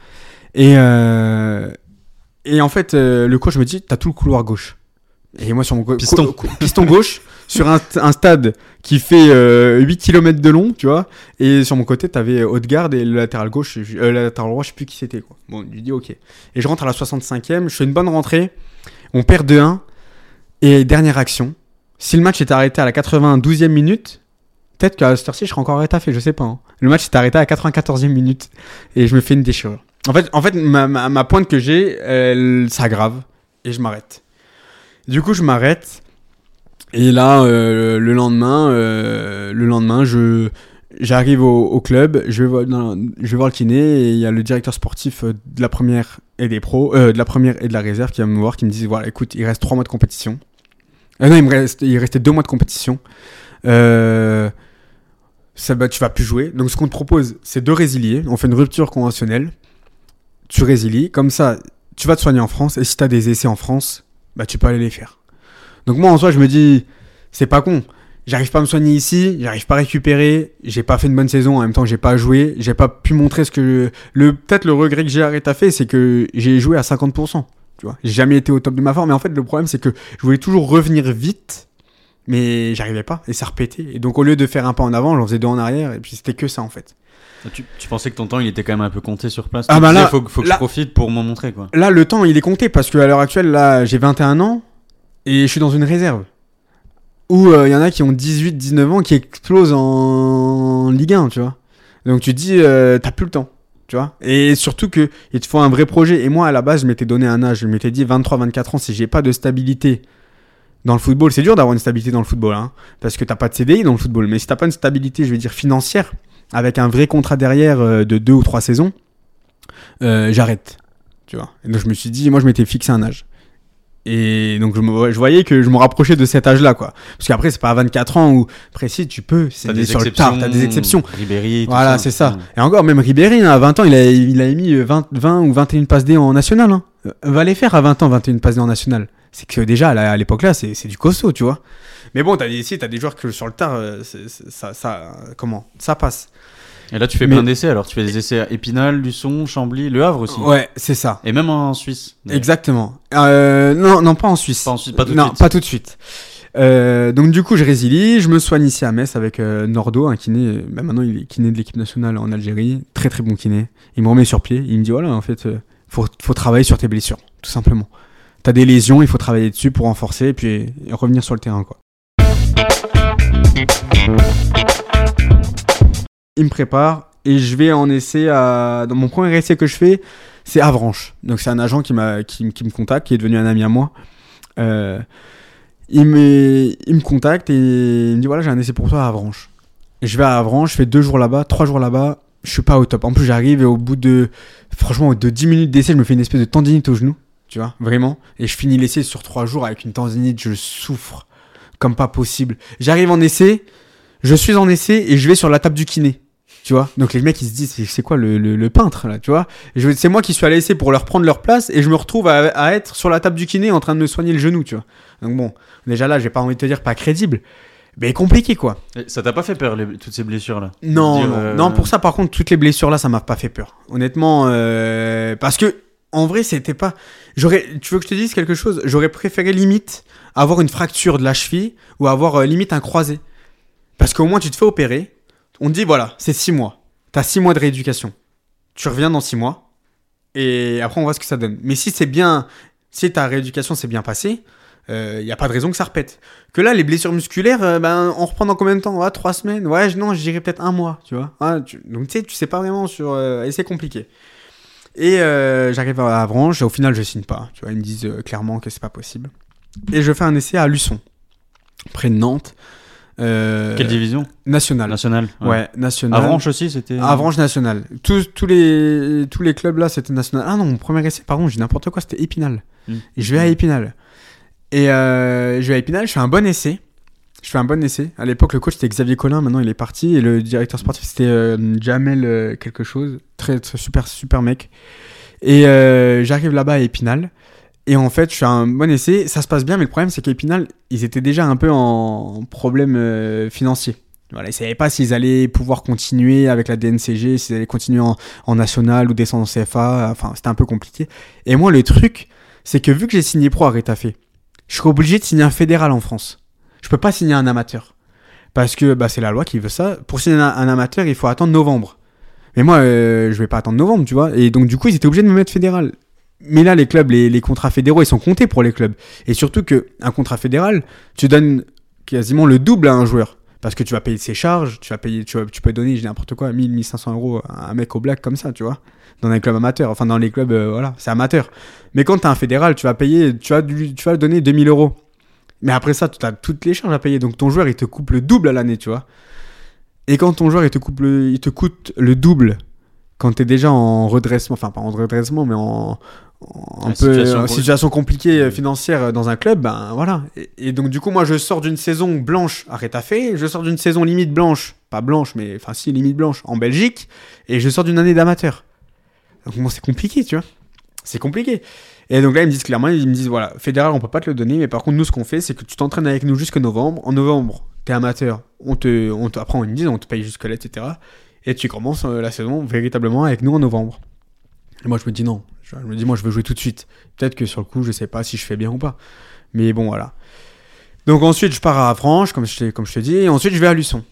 Et, euh, et en fait, euh, le coach me dit, t'as tout le couloir gauche. Et moi, sur mon Piston. piston gauche, sur un, un stade qui fait euh, 8 km de long, tu vois. Et sur mon côté, t'avais Haute-Garde et le latéral gauche, le latéral droit, je sais plus qui c'était, quoi. Bon, je lui dis, ok. Et je rentre à la 65e, je fais une bonne rentrée, on perd 2-1, et dernière action. Si le match était arrêté à la 92e minute, peut-être qu'à cette heure-ci, je serais encore rétafé, je sais pas. hein. Le match s'est arrêté à la 94e minute, et je me fais une déchirure. En fait, en fait ma, pointe que j'ai, elle s'aggrave, et je m'arrête. Du coup, je m'arrête. Et là, euh, le lendemain, euh, le lendemain, je j'arrive au, club, je vais voir, le kiné et il y a le directeur sportif euh, de la première et des pros, de la première et de la réserve qui va me voir, qui me dit voilà, écoute, il reste trois mois de compétition. Euh, non, il restait deux mois de compétition. Euh, tu vas plus jouer. Donc ce qu'on te propose, c'est de résilier. On fait une rupture conventionnelle. Tu résilies. Comme ça, tu vas te soigner en France. Et si tu as des essais en France, bah, tu peux aller les faire. Donc moi, en soi, je me dis, c'est pas con. J'arrive pas à me soigner ici, j'arrive pas à récupérer, j'ai pas fait une bonne saison, en même temps j'ai pas joué, j'ai pas pu montrer ce que... Le, Peut-être le regret que j'ai arrêté à fait, c'est que j'ai joué à 50%. Tu vois, j'ai jamais été au top de ma forme, mais en fait le problème c'est que je voulais toujours revenir vite, mais j'arrivais pas, et ça repétait. Et donc au lieu de faire un pas en avant, j'en faisais deux en arrière, et puis c'était que ça en fait. Tu, tu, pensais que ton temps il était quand même un peu compté sur place? Ah bah disais, là- faut, faut que là- je profite pour m'en montrer quoi. Là, le temps, il est compté parce qu'à l'heure actuelle, là, j'ai 21 ans et je suis dans une réserve. Où il y en a qui ont 18, 19 ans qui explosent en Ligue 1, tu vois. Donc tu te dis, euh, t'as plus le temps, tu vois. Et surtout que il te faut un vrai projet. Et moi, à la base, je m'étais donné un âge. Je m'étais dit 23, 24 ans, si j'ai pas de stabilité dans le football, c'est dur d'avoir une stabilité dans le football, hein, parce que t'as pas de CDI dans le football. Mais si t'as pas une stabilité, je veux dire financière, avec un vrai contrat derrière euh, de deux ou trois saisons, euh, j'arrête. Tu vois. Et donc je me suis dit, moi je m'étais fixé un âge. Et donc je, me- je voyais que je me rapprochais de cet âge-là, quoi. Parce qu'après, c'est pas à 24 ans où, précis, tu peux, c'est des sur le exceptions. tard, t'as des exceptions. Ribéry, tout Voilà, c'est ça. Mm. Et encore, même Ribéry, hein, à 20 ans, il a, il a émis euh, 20, 20 ou 21 passes D en national. Hein. Euh, Va les faire à 20 ans, 21 passes D en national. C'est que déjà, à l'époque là, c'est du costaud, tu vois. Mais bon, t'as des, t'as des joueurs que sur le tard, euh, ça, ça, comment Ça passe. Et là tu fais Mais- plein d'essais alors tu fais des essais à Épinal, Luçon, Chambly, Le Havre aussi. Ouais, c'est ça. Et même en Suisse. Exactement. Euh, non, non, pas en Suisse. Pas en Suisse, pas tout de non, suite. pas tout de suite. Euh, donc du coup, je résilie, je me soigne ici à Metz avec euh, Nordo, un kiné. bah, maintenant, il est kiné de l'équipe nationale en Algérie, très très bon kiné. Il me remet sur pied, il me dit voilà, en fait, euh, faut, faut travailler sur tes blessures, tout simplement. T'as des lésions, il faut travailler dessus pour renforcer et puis et revenir sur le terrain, quoi. Il me prépare et je vais en essai à. Dans mon premier essai que je fais, c'est Avranches. Donc c'est un agent qui, m'a, qui, me contacte, qui est devenu un ami à moi. Euh, il, me, il me contacte et il me dit voilà, j'ai un essai pour toi à Avranches. Et je vais à Avranches, je fais deux jours là-bas, trois jours là-bas, je suis pas au top. En plus, j'arrive et au bout de. Franchement, de 10 minutes d'essai, je me fais une espèce de tendinite au genou, tu vois, vraiment. Et je finis l'essai sur trois jours avec une tendinite, je souffre comme pas possible. J'arrive en essai, je suis en essai et je vais sur la table du kiné. Tu vois? Donc les mecs ils se disent c'est- quoi le, le- le peintre là, tu vois? C'est moi qui suis allé essayer pour leur prendre leur place et je me retrouve à, à être sur la table du kiné en train de me soigner le genou, tu vois? Donc bon, déjà là, j'ai pas envie de te dire pas crédible, mais compliqué quoi. Et Ça t'a pas fait peur les- toutes ces blessures là Non, Dire, non, euh, non, pour ça par contre, toutes les blessures là, ça m'a pas fait peur. Honnêtement, euh, parce que en vrai, c'était pas. J'aurais, tu veux que je te dise quelque chose? J'aurais préféré limite avoir une fracture de la cheville ou avoir euh, limite un croisé, parce qu'au moins tu te fais opérer. On te dit voilà, c'est 6 mois. T'as 6 mois de rééducation. Tu reviens dans 6 mois et après on voit ce que ça donne. Mais si c'est bien, si ta rééducation s'est bien passée, il n'y a pas de raison que ça repète. Que là, les blessures musculaires, euh, ben, on reprend dans combien de temps? Trois semaines Ouais, non, je dirais peut-être un mois, tu vois. Donc, tu sais, tu sais pas vraiment sur. euh, et c'est compliqué. Et euh, j'arrive à Avranches, et au final, je signe pas. Tu vois, ils me disent euh, clairement que c'est pas possible. Et je fais un essai à Luçon, près de Nantes. Euh, Quelle division? Nationale. Nationale. Ouais, nationale. Avranches aussi c'était. Avranches nationale. Tous, tous, les, tous les clubs là, c'était national. Ah non, mon premier essai, pardon, j'ai n'importe quoi, c'était Épinal. Mm. Et je vais à Épinal. Et euh, je vais à Épinal, je fais un bon essai. Je fais un bon essai. À l'époque, le coach c'était Xavier Collin, maintenant il est parti. Et le directeur sportif c'était euh, Jamel euh, quelque chose. Très, très super, super mec. Et j'arrive là-bas à Épinal. Et en fait, je fais un bon essai. Ça se passe bien, mais le problème c'est qu'Épinal, ils étaient déjà un peu en problème euh, financier. Ils savaient pas s'ils allaient pouvoir continuer avec la DNCG, s'ils allaient continuer en, national ou descendre en CFA. Enfin, c'était un peu compliqué. Et moi, le truc, c'est que vu que j'ai signé pro à Retafe, je serais obligé de signer un fédéral en France. Je peux pas signer un amateur. Parce que bah, c'est la loi qui veut ça. Pour signer un, un amateur, il faut attendre novembre. Mais moi, euh, je vais pas attendre novembre, tu vois. Et donc, du coup, ils étaient obligés de me mettre fédéral. Mais là, les clubs, les, contrats fédéraux, ils sont comptés pour les clubs. Et surtout que un contrat fédéral, tu donnes quasiment le double à un joueur. Parce que tu vas payer ses charges, tu vas payer, tu, vas- tu peux donner, j'ai n'importe quoi, 1000, 1500 euros à un mec au black comme ça, tu vois. Dans un club amateur. Enfin, dans les clubs, euh, voilà, c'est amateur. Mais quand tu as un fédéral, tu vas payer, tu vas, tu vas donner 2000 euros. Mais après ça, tu as toutes les charges à payer. Donc ton joueur, il te coupe le double à l'année, tu vois. Et quand ton joueur, il te, coupe le- il te coûte le double quand tu es déjà en redressement, enfin pas en redressement, mais en, un peu situation, situation compliquée financière dans un club, ben voilà. Et, donc du coup, moi, je sors d'une saison blanche à Rétafé, je sors d'une saison limite blanche, pas blanche, mais enfin si limite blanche en Belgique, et je sors d'une année d'amateur. Donc moi, c'est compliqué, tu vois. C'est compliqué. Et donc là, ils me disent clairement, ils me disent voilà, fédéral, on peut pas te le donner, mais par contre, nous, ce qu'on fait, c'est que tu t'entraînes avec nous jusqu'en novembre. En novembre, t'es amateur, on te, on après, on dit, on te paye jusque là, etc. Et tu commences euh, la saison véritablement avec nous en novembre. Et moi, je me dis non. Je me dis, moi, je veux jouer tout de suite. Peut-être que sur le coup, je sais pas si je fais bien ou pas. Mais bon, voilà. Donc ensuite, je pars à Franche, comme je, comme je te dis, et ensuite, je vais à Luçon.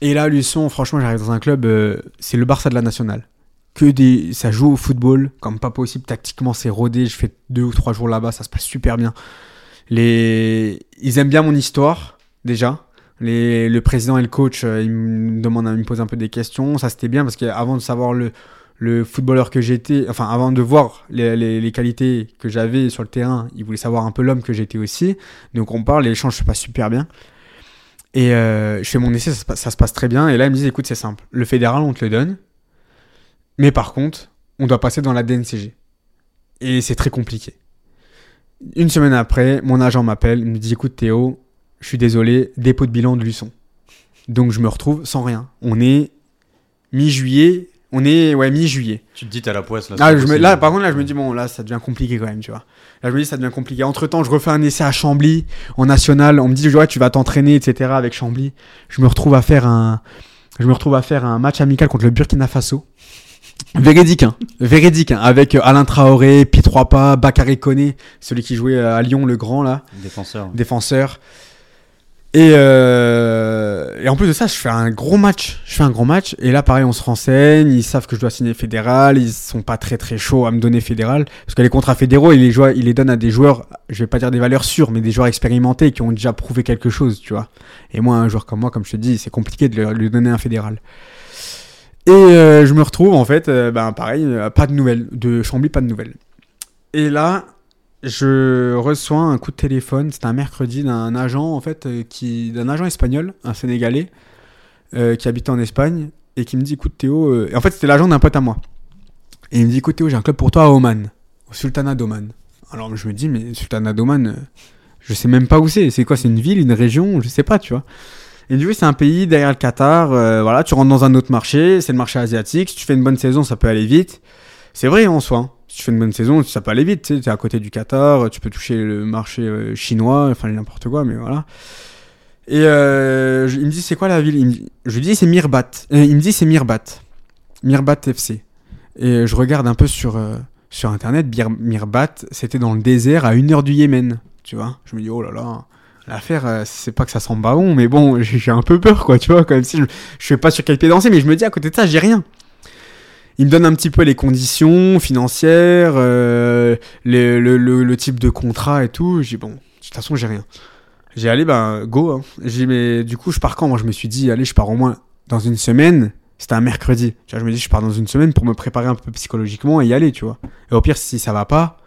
Et là, Luçon, franchement, j'arrive dans un club, euh, c'est le Barça de la Nationale que des. Ça joue au football comme pas possible. Tactiquement, c'est rodé. Je fais deux ou trois jours là-bas, ça se passe super bien. Les... Ils aiment bien mon histoire, déjà. Les... Le président et le coach, euh, ils me demandent, ils me posent un peu des questions. Ça, c'était bien parce qu'avant de savoir le, le footballeur que j'étais, enfin, avant de voir les, qualités que j'avais sur le terrain, ils voulaient savoir un peu l'homme que j'étais aussi. Donc, on parle, l'échange se passe super bien. Et euh, je fais mon essai, ça, ça, se passe très bien. Et là, ils me disent écoute, c'est simple. Le fédéral, on te le donne. Mais par contre, on doit passer dans la DNCG. Et c'est très compliqué. Une semaine après, mon agent m'appelle, il me dit écoute Théo, je suis désolé, dépôt de bilan de Luçon. Donc je me retrouve sans rien. On est mi-juillet, on est ouais mi-juillet. Tu te dis t'as la poisse là. Ah, je me, là par contre là je me dis bon là ça devient compliqué quand même tu vois. Là je me dis ça devient compliqué. Entre temps je refais un essai à Chambly en national. On me dit ouais tu vas t'entraîner etc avec Chambly. Je me retrouve à faire un je me retrouve à faire un match amical contre le Burkina Faso. Véridique, hein. Véridique, hein. avec euh, Alain Traoré, Pi Pas, Bakary Koné, celui qui jouait euh, à Lyon, le grand là. Défenseur. Défenseur. Et, euh, et en plus de ça, je fais un gros match. Je fais un gros match. Et là, pareil, on se renseigne. Ils savent que je dois signer fédéral. Ils sont pas très très chauds à me donner fédéral. Parce que les contrats fédéraux, ils les, jouent, ils les donnent à des joueurs, je vais pas dire des valeurs sûres, mais des joueurs expérimentés qui ont déjà prouvé quelque chose, tu vois. Et moi, un joueur comme moi, comme je te dis, c'est compliqué de lui donner un fédéral. Et euh, je me retrouve en fait, euh, ben pareil, euh, pas de nouvelles, de Chambly, pas de nouvelles. Et là, je reçois un coup de téléphone, c'était un mercredi d'un agent en fait, qui, d'un agent espagnol, un Sénégalais, qui habitait en Espagne et qui me dit, écoute Théo, et en fait c'était l'agent d'un pote à moi. Et il me dit, écoute Théo, j'ai un club pour toi à Oman, au Sultanat d'Oman. Alors je me dis, mais Sultanat d'Oman, je sais même pas où c'est. C'est quoi C'est une ville, une région? Je sais pas, tu vois. Et du coup, c'est un pays derrière le Qatar. Euh, voilà, tu rentres dans un autre marché, c'est le marché asiatique. Si tu fais une bonne saison, ça peut aller vite. C'est vrai en soi. Hein. Tu fais une bonne saison, ça peut aller vite. Tu es à côté du Qatar, tu peux toucher le marché euh, chinois, enfin n'importe quoi, mais voilà. Et euh, il me dit c'est quoi la ville? Je lui dis c'est Mirbat. il me dit c'est Mirbat. Mirbat FC. Et je regarde un peu sur, sur internet. Mirbat, c'était dans le désert à une heure du Yémen. Tu vois Je me dis oh là là. L'affaire, euh, c'est pas que ça sent pas bon, mais bon, j'ai un peu peur, quoi, tu vois, quand même si je, je sais pas sur quel pied danser, mais je me dis à côté de ça, j'ai rien. Il me donne un petit peu les conditions financières, euh, le, le, le, type de contrat et tout. J'ai bon, de toute façon, j'ai rien. J'ai allé, ben, go. Hein. J'ai mais du coup, je pars quand? Moi, je me suis dit, allez, je pars au moins dans une semaine. C'était un mercredi. Tu je me dis, je pars dans une semaine pour me préparer un peu psychologiquement et y aller, tu vois. Et au pire, si ça va pas,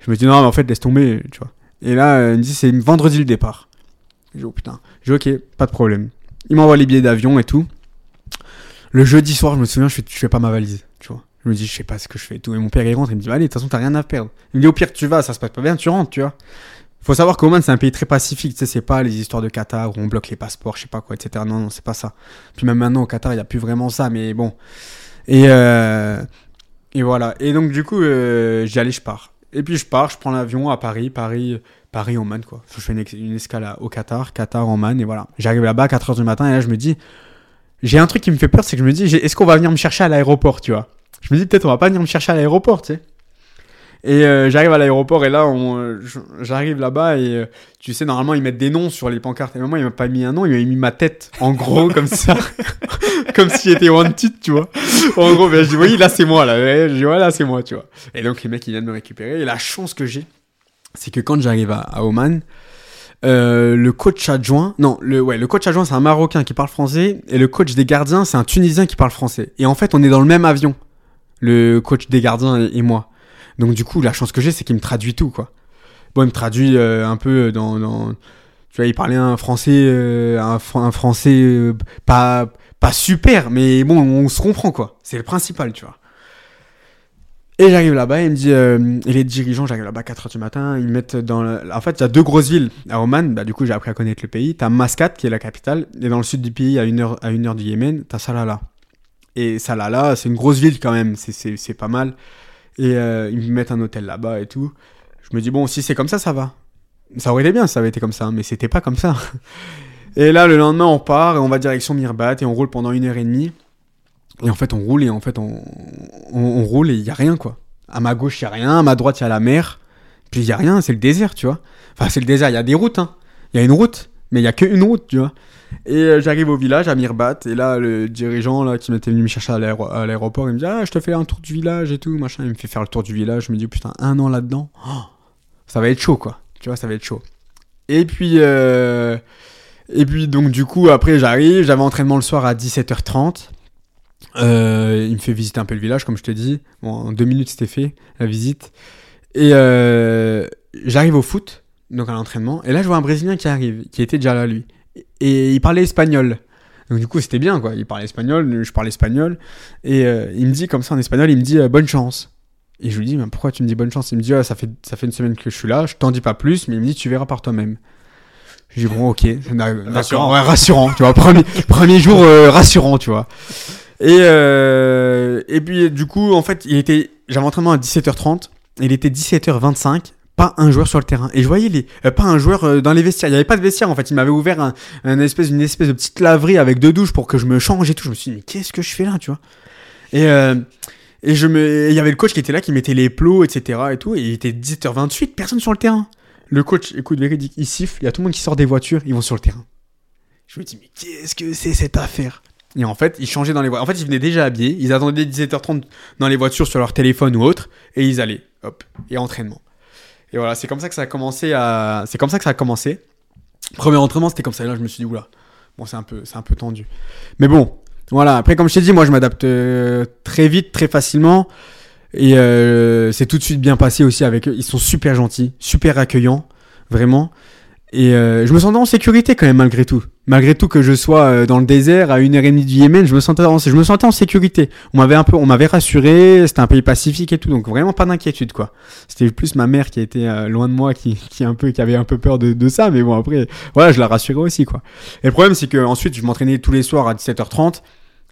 je me dis, non, mais en fait, laisse tomber, tu vois. Et là, euh, il me dit c'est vendredi le départ. Je dis oh putain. Je dis ok, pas de problème. Il m'envoie les billets d'avion et tout. Le jeudi soir, je me souviens, je fais, je fais pas ma valise. Je me dis, je sais pas ce que je fais et tout. Et mon père, il rentre, il me dit, allez, de toute façon, t'as rien à perdre. Il me dit, au pire, tu vas, ça se passe pas bien, tu rentres, tu vois. Faut savoir qu'Oman, c'est un pays très pacifique, tu sais, c'est pas les histoires de Qatar où on bloque les passeports, je sais pas quoi, etc. Non, non, c'est pas ça. Puis même maintenant, au Qatar, il y a plus vraiment ça, mais bon. Et, euh, et voilà. Et donc, du coup, euh, j'y allais, je pars. Et puis je pars, je prends l'avion à Paris, Paris, Paris Oman quoi. Je fais une, escale au Qatar, Qatar Oman et voilà. J'arrive là-bas à 4h du matin et là je me dis j'ai un truc qui me fait peur, c'est que je me dis est-ce qu'on va venir me chercher à l'aéroport, tu vois? Je me dis peut-être on va pas venir me chercher à l'aéroport, tu sais. Et euh, j'arrive à l'aéroport et là, j'arrive là-bas et euh, tu sais, normalement, ils mettent des noms sur les pancartes. Et moi, il m'a pas mis un nom, il m'a mis ma tête en gros, comme ça. comme s'il était wanted, tu vois. En gros, ben, je dis, oui, là, c'est moi, là. Je dis, là, c'est moi, tu vois. Et donc, les mecs, ils viennent me récupérer. Et la chance que j'ai, c'est que quand j'arrive à, Oman, euh, le coach adjoint, non, le, ouais, le coach adjoint, c'est un Marocain qui parle français. Et le coach des gardiens, c'est un Tunisien qui parle français. Et en fait, on est dans le même avion. Le coach des gardiens et moi. Donc du coup, la chance que j'ai, c'est qu'il me traduit tout, quoi. Bon, il me traduit euh, un peu dans, dans, Tu vois, il parlait un français, euh, un, français euh, pas, pas super, mais bon, on se comprend, quoi. C'est le principal, tu vois. Et j'arrive là-bas, il me dit, euh, et les dirigeants, j'arrive là-bas à 4h du matin, ils me mettent dans En fait, il y a deux grosses villes à Oman, bah, du coup j'ai appris à connaître le pays. T'as Mascat, qui est la capitale, et dans le sud du pays, à une heure, à une heure du Yémen, t'as Salalah. Et Salalah, c'est une grosse ville quand même, c'est- pas mal. Et euh, ils me mettent un hôtel là-bas et tout. Je me dis, bon, si c'est comme ça, ça va. Ça aurait été bien ça avait été comme ça, mais c'était pas comme ça. Et là, le lendemain, on part et on va direction Mirbat et on roule pendant une heure et demie. Et en fait, on roule et en fait, on, on, roule et il y a rien, quoi. À ma gauche, il y a rien. À ma droite, il y a la mer. Puis il y a rien, c'est le désert, tu vois. Enfin, c'est le désert, il y a des routes, hein. Il y a une route, mais il y a qu'une route, tu vois. Et euh, j'arrive au village, à Mirbat, et là, le dirigeant là, qui m'était venu me chercher à l'aéro- à l'aéroport, il me dit Ah, je te fais un tour du village et tout, machin. Il me fait faire le tour du village. Je me dis Putain, un an là-dedans, oh, ça va être chaud, quoi. Tu vois, ça va être chaud. Et puis, euh, et puis donc, du coup, après, j'arrive, j'avais entraînement le soir à 17h30. Euh, il me fait visiter un peu le village, comme je te dis. Bon, en deux minutes, c'était fait, la visite. Et euh, j'arrive au foot, donc à l'entraînement. Et là, je vois un Brésilien qui arrive, qui était déjà là, lui. Et il parlait espagnol. Donc du coup, c'était bien, quoi. Il parlait espagnol, je parlais espagnol. Et euh, il me dit, comme ça, en espagnol, il me dit euh, bonne chance. Et je lui dis, mais pourquoi tu me dis bonne chance? Il me dit, Ah, ça, fait, ça fait une semaine que je suis là, je t'en dis pas plus, mais il me dit, tu verras par toi-même. Je dis, bon, ok. Rassurant. ouais, rassurant, tu vois. Premier, premier jour euh, rassurant, tu vois. Et, et puis, du coup, en fait, il était, j'avais entraînement à 17h30, il était 17h25, pas un joueur sur le terrain. Et je voyais les, euh, pas un joueur euh, dans les vestiaires. Il n'y avait pas de vestiaire, en fait. Il m'avait ouvert un, espèce, une espèce de petite laverie avec deux douches pour que je me change et tout. Je me suis dit, mais qu'est-ce que je fais là, tu vois? Et, euh, et je me, il y avait le coach qui était là, qui mettait les plots, etc. et tout. Et il était 17h28, personne sur le terrain. Le coach, écoute, véridique, il siffle, il y a tout le monde qui sort des voitures, ils vont sur le terrain. Je me dis, mais qu'est-ce que c'est cette affaire? Et en fait, ils changeaient dans les voitures. En fait, ils venaient déjà habillés, ils attendaient 17h30 dans les voitures sur leur téléphone ou autre, et ils allaient, hop, et entraînement. Et voilà, c'est comme ça que ça a commencé. C'est comme ça que ça a commencé. Premier entraînement, c'était comme ça. Et là, je me suis dit, oula, bon, c'est un peu, un peu tendu. Mais bon, voilà. Après, comme je t'ai dit, moi, je m'adapte euh, très vite, très facilement. Et euh, c'est tout de suite bien passé aussi avec eux. Ils sont super gentils, super accueillants, vraiment. Et euh, je me sentais en sécurité quand même malgré tout. Malgré tout que je sois euh, dans le désert à une heure et demie du Yémen, je me sentais en, je me sentais en sécurité. On m'avait un peu, on m'avait rassuré. C'était un pays pacifique et tout, donc vraiment pas d'inquiétude quoi. C'était plus ma mère qui était euh, loin de moi, qui, qui un peu, qui avait un peu peur de, de ça. Mais bon après, voilà, je la rassurais aussi quoi. Et le problème c'est que ensuite je m'entraînais tous les soirs à 17h30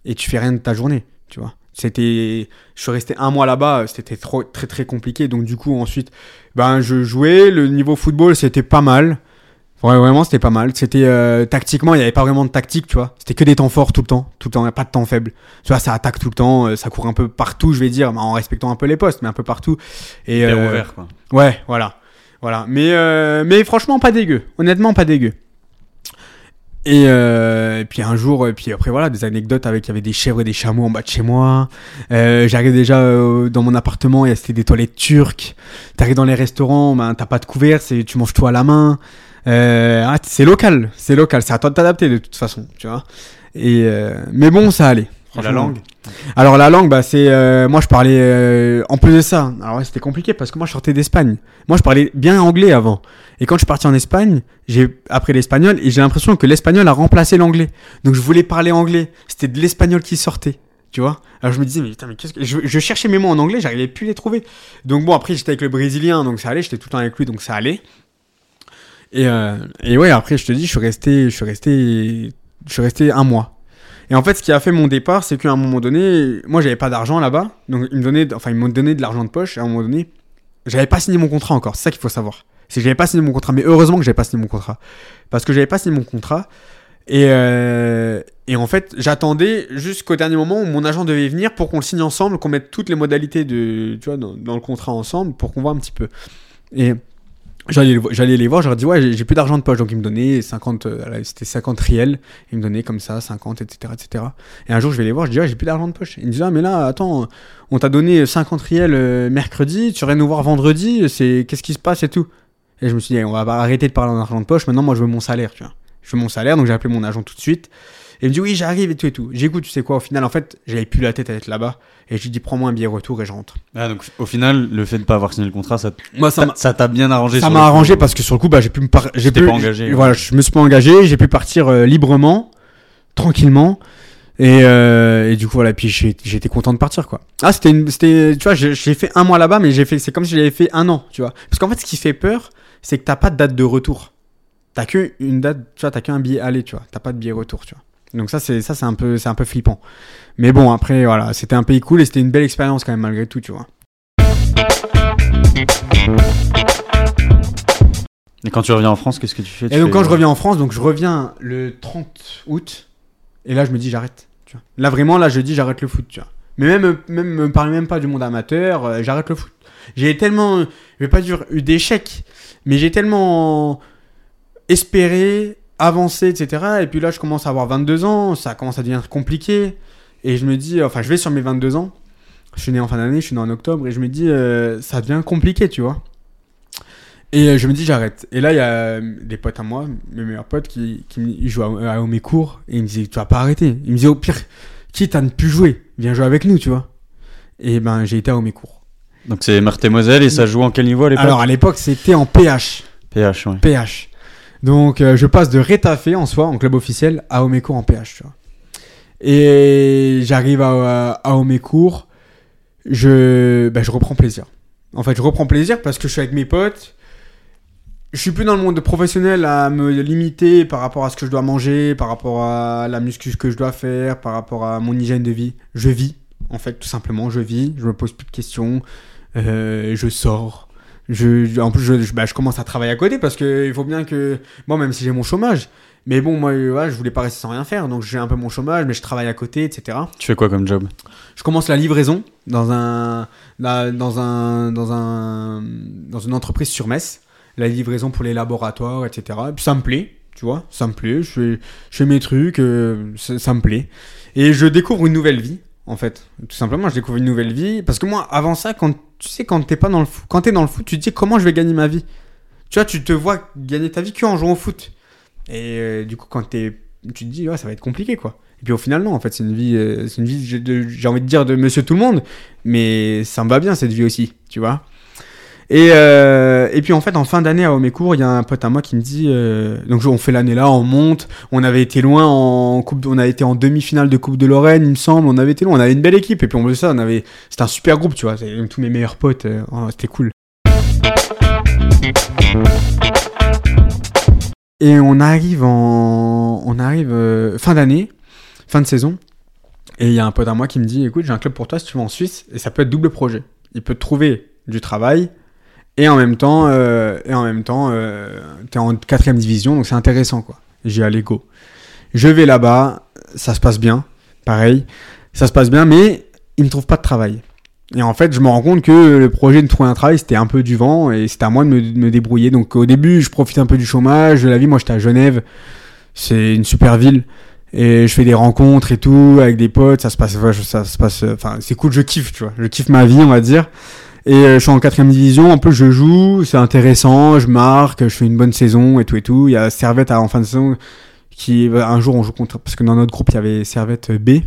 et tu fais rien de ta journée, tu vois. C'était, je suis resté un mois là-bas, c'était trop, très très compliqué. Donc du coup ensuite, ben je jouais. Le niveau football c'était pas mal. Ouais, vraiment, c'était pas mal. C'était euh, tactiquement, il n'y avait pas vraiment de tactique, tu vois. C'était que des temps forts tout le temps, tout le temps, y a pas de temps faible. Tu vois, ça attaque tout le temps, euh, ça court un peu partout, je vais dire, en respectant un peu les postes, mais un peu partout. Et euh, ouvert, quoi. Ouais, voilà, voilà. Mais euh, mais franchement, pas dégueu. Honnêtement, pas dégueu. Et, euh, et puis un jour, et puis après voilà, des anecdotes avec, il y avait des chèvres et des chameaux en bas de chez moi. Euh, J'arrive déjà euh, dans mon appartement, et c'était des toilettes turques. T'arrives dans les restaurants, ben t'as pas de couvert, tu manges tout à la main. Euh, ah, c'est local, c'est local, c'est à toi de t'adapter de toute façon, tu vois. Et euh, mais bon, ça allait. La langue Alors la langue, bah c'est euh, moi je parlais euh, en plus de ça. Alors ouais, c'était compliqué parce que moi je sortais d'Espagne. Moi je parlais bien anglais avant. Et quand je suis parti en Espagne, j'ai appris l'espagnol et j'ai l'impression que l'espagnol a remplacé l'anglais. Donc je voulais parler anglais. C'était de l'espagnol qui sortait. Tu vois Alors je me disais mais putain mais qu'est-ce que je, je cherchais mes mots en anglais, j'arrivais plus à les trouver. Donc bon après j'étais avec le brésilien donc ça allait, j'étais tout le temps avec lui donc ça allait. Et euh, et ouais après je te dis je suis resté je suis resté je suis resté un mois. Et en fait, ce qui a fait mon départ, c'est qu'à un moment donné, moi, j'avais pas d'argent là-bas. Donc, ils me donnaient, enfin, ils m'ont donné de l'argent de poche. Et à un moment donné, j'avais pas signé mon contrat encore. C'est ça qu'il faut savoir. C'est que j'avais pas signé mon contrat. Mais heureusement que j'avais pas signé mon contrat. Parce que j'avais pas signé mon contrat. Et, euh, et en fait, j'attendais jusqu'au dernier moment où mon agent devait venir pour qu'on le signe ensemble, qu'on mette toutes les modalités de, tu vois, dans, dans le contrat ensemble pour qu'on voit un petit peu. Et j'allais j'allais les voir, je leur dis ouais, j'ai plus d'argent de poche, donc ils me donnaient 50, euh, c'était 50 riels, ils me donnaient comme ça 50, etc., etc. Et un jour, je vais les voir, je dis ouais, j'ai plus d'argent de poche. Ils me disent ah mais là, attends, on t'a donné 50 riels euh, mercredi, tu viens nous voir vendredi, c'est qu'est-ce qui se passe et tout? Et je me suis dit, on va arrêter de parler en argent de poche, maintenant moi je veux mon salaire, tu vois. Je veux mon salaire, donc j'ai appelé mon agent tout de suite. Et il me dit oui, j'arrive et tout et tout. J'écoute, tu sais quoi, au final, en fait, j'avais plus la tête à être là-bas. Et je lui dis, prends-moi un billet retour et je rentre. Ah, donc au final, le fait de pas avoir signé le contrat, ça t'a bien arrangé. Ça m'a coup. arrangé parce que sur le coup, bah, j'ai pu me par... j'ai pu... pas engagé, ouais. Voilà, je me suis pas engagé, j'ai pu partir euh, librement, tranquillement. Et, euh, et du coup, voilà, puis j'ai- j'étais content de partir, quoi. Ah, c'était, une- c'était, tu vois, j'ai j'ai fait un mois là-bas, mais j'ai fait, c'est comme si j'avais fait un an, tu vois. Parce qu'en fait, ce qui fait peur, c'est que t'as pas de date de retour. T'as que une date, tu vois, t'as qu'un billet aller, tu vois. T'as pas de billet retour, tu vois. Donc ça, c'est, ça, c'est un peu, c'est un peu flippant. Mais bon, après, voilà, c'était un pays cool et c'était une belle expérience quand même, malgré tout, tu vois. Et quand tu reviens en France, qu'est-ce que tu fais? Tu Et donc fais, quand je euh, reviens en France, donc je reviens le 30 août, et là je me dis j'arrête. Tu vois. Là vraiment, là je dis j'arrête le foot. Tu vois. Mais même, même me parle même pas du monde amateur, euh, j'arrête le foot. J'ai tellement, je vais pas dire eu d'échecs, mais j'ai tellement espéré, avancé, etc. Et puis là je commence à avoir 22 ans, ça commence à devenir compliqué, et je me dis, enfin je vais sur mes 22 ans, je suis né en fin d'année, je suis né en octobre, et je me dis euh, ça devient compliqué, tu vois. Et euh, je me dis j'arrête. Et là il y a euh, des potes à moi, mes meilleurs potes qui, jouent à, à mes cours et ils me disaient tu vas pas arrêter. Ils me disaient au pire quitte à ne plus jouer, viens jouer avec nous, tu vois. Et ben j'ai été à mes cours. Donc c'est Meurthe-et-Moselle et ça joue en quel niveau à l'époque? Alors à l'époque c'était en PH. PH, ouais. PH. Donc euh, je passe de Rétafé en soi, en club officiel, à Omécourt en PH. Et j'arrive à, à bah, je reprends plaisir. En fait, je reprends plaisir parce que je suis avec mes potes. Je suis plus dans le monde professionnel à me limiter par rapport à ce que je dois manger, par rapport à la muscu que je dois faire, par rapport à mon hygiène de vie. Je vis, en fait, tout simplement, je vis. Je me pose plus de questions. Euh, je sors. Je, en plus, je, je- bah, je commence à travailler à côté parce que il faut bien que. Moi, même si j'ai mon chômage, mais bon, moi, euh, voilà, je voulais pas rester sans rien faire, donc j'ai un peu mon chômage, mais je travaille à côté, etc. Tu fais quoi comme job? Je commence la livraison dans un, dans un, dans un, dans une entreprise sur Metz. La livraison pour les laboratoires, etc. Et puis ça me plaît, tu vois, ça me plaît. Je fais, je fais mes trucs, euh, ça, ça me plaît. Et je découvre une nouvelle vie, en fait. Tout simplement, je découvre une nouvelle vie. Parce que moi, avant ça, quand tu sais, quand t'es pas dans le foot, quand t'es dans le foot, tu te dis comment je vais gagner ma vie? Tu vois, tu te vois gagner ta vie que en jouant au foot. Et euh, du coup, quand t'es, tu te dis, ouais, ça va être compliqué, quoi. Et puis au final, non, en fait, c'est une vie, euh, c'est une vie, j'ai envie de dire de monsieur tout le monde, mais ça me va bien cette vie aussi, tu vois. Et, euh, et puis en fait, en fin d'année à Omécourt, il y a un pote à moi qui me dit, euh, donc on fait l'année là, on monte, on avait été loin en coupe, on a été en demi-finale de Coupe de Lorraine, il me semble, on avait été loin, on avait une belle équipe, et puis on faisait ça, on avait, c'était un super groupe, tu vois, tous mes meilleurs potes, euh, oh, c'était cool. Et on arrive en, on arrive fin d'année, fin de saison, et il y a un pote à moi qui me dit, écoute, j'ai un club pour toi si tu vas en Suisse, et ça peut être double projet. Il peut te trouver du travail, et en même temps, euh, et en même temps, euh, t'es en quatrième division, donc c'est intéressant, quoi. J'ai allé go. Je vais là-bas, ça se passe bien, pareil, ça se passe bien, mais il me trouve pas de travail. Et en fait, je me rends compte que le projet de trouver un travail, c'était un peu du vent, et c'était à moi de me, de me débrouiller. Donc au début, je profite un peu du chômage, de la vie. Moi, j'étais à Genève, c'est une super ville. Et je fais des rencontres et tout avec des potes, ça se passe, ça se passe, enfin c'est cool, je kiffe, tu vois, je kiffe ma vie, on va dire. Et euh, je suis en quatrième division, en plus je joue, c'est intéressant, je marque, je fais une bonne saison et tout et tout. Il y a Servette en fin de saison qui, bah, un jour on joue contre, parce que dans notre groupe il y avait Servette B.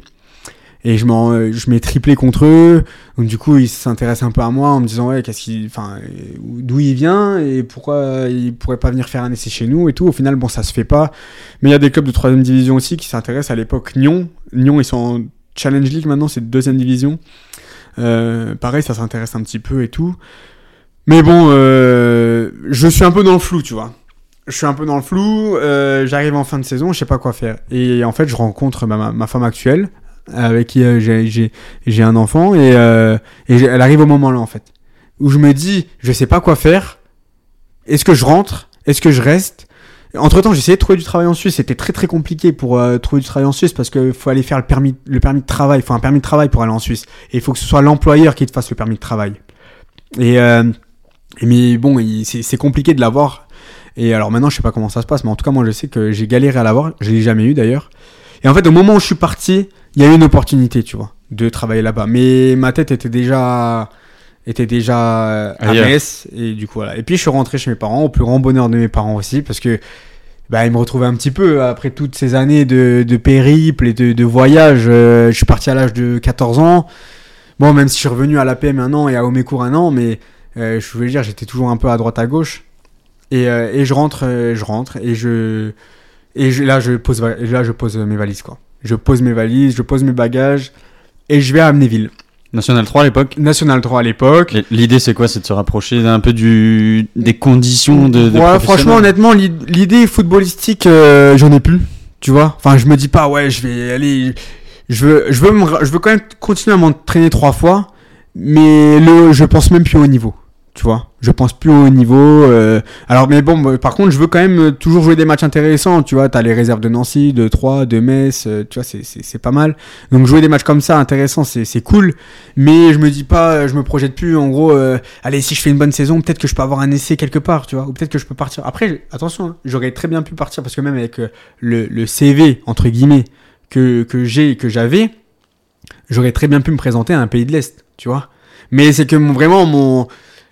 Et je, m'en, euh, je mets triplé contre eux. Donc du coup, ils s'intéressent un peu à moi en me disant ouais, qu'est-ce qu'il, enfin, euh, d'où il vient et pourquoi il pourrait pas venir faire un essai chez nous et tout. Au final, bon, ça se fait pas. Mais il y a des clubs de troisième division aussi qui s'intéressent. À l'époque, Nyon, Nyon, ils sont en Challenge League maintenant, c'est deuxième division. Euh, pareil, ça s'intéresse un petit peu et tout. Mais bon, euh, je suis un peu dans le flou, tu vois. Je suis un peu dans le flou. euh, J'arrive en fin de saison, je sais pas quoi faire. Et en fait, je rencontre ma, femme actuelle, avec qui j'ai- un enfant, et, et elle arrive au moment là, en fait, où je me dis, je sais pas quoi faire. Est-ce que je rentre? Est-ce que je reste? Entre temps, essayé de trouver du travail en Suisse. C'était très très compliqué pour euh, trouver du travail en Suisse parce qu'il faut aller faire le permis, le permis de travail. Il faut un permis de travail pour aller en Suisse. Et il faut que ce soit l'employeur qui te fasse le permis de travail. Et, euh, mais bon, c'est compliqué de l'avoir. Et alors maintenant, je sais pas comment ça se passe, mais en tout cas, moi, je sais que j'ai galéré à l'avoir. Je l'ai jamais eu d'ailleurs. Et en fait, au moment où je suis parti, il y a eu une opportunité, tu vois, de travailler là-bas. Mais ma tête était déjà était déjà euh, à. Metz et du coup voilà. Et puis je suis rentré chez mes parents, au plus grand bonheur de mes parents aussi, parce que bah, ils me retrouvaient un petit peu après toutes ces années de, de périple et de, de voyage. euh, je suis parti à l'âge de 14 ans. Bon, même si je suis revenu à l'APM un an et à Omécourt un an, mais euh, je voulais dire, j'étais toujours un peu à droite à gauche. Et, euh, et je rentre, je rentre et je et je, là je pose là je pose mes valises quoi. Je pose mes valises, je pose mes bagages et je vais à Amnéville. National 3 à l'époque National 3 à l'époque. L'idée, c'est quoi? C'est de se rapprocher un peu du, des conditions de. de Ouais, franchement, honnêtement, l'i- l'idée footballistique, euh, j'en ai plus. Tu vois Enfin, je me dis pas, ouais, je vais aller. Je veux, je veux, me je veux quand même continuer à m'entraîner trois fois, mais le, je pense même plus au niveau. Tu vois Je pense plus au niveau. euh, alors, mais bon, par contre, je veux quand même euh, toujours jouer des matchs intéressants. Tu vois, t'as les réserves de Nancy, de Troyes, de Metz. euh, tu vois, c'est- pas mal. Donc, jouer des matchs comme ça, intéressants, c'est cool. Mais je me dis pas, je me projette plus. En gros, allez, si je fais une bonne saison, peut-être que je peux avoir un essai quelque part, tu vois, ou peut-être que je peux partir. Après, attention, hein, j'aurais très bien pu partir parce que même avec le, le CV entre guillemets que que j'ai que j'avais, j'aurais très bien pu me présenter à un pays de l'est, tu vois. Mais c'est que vraiment mon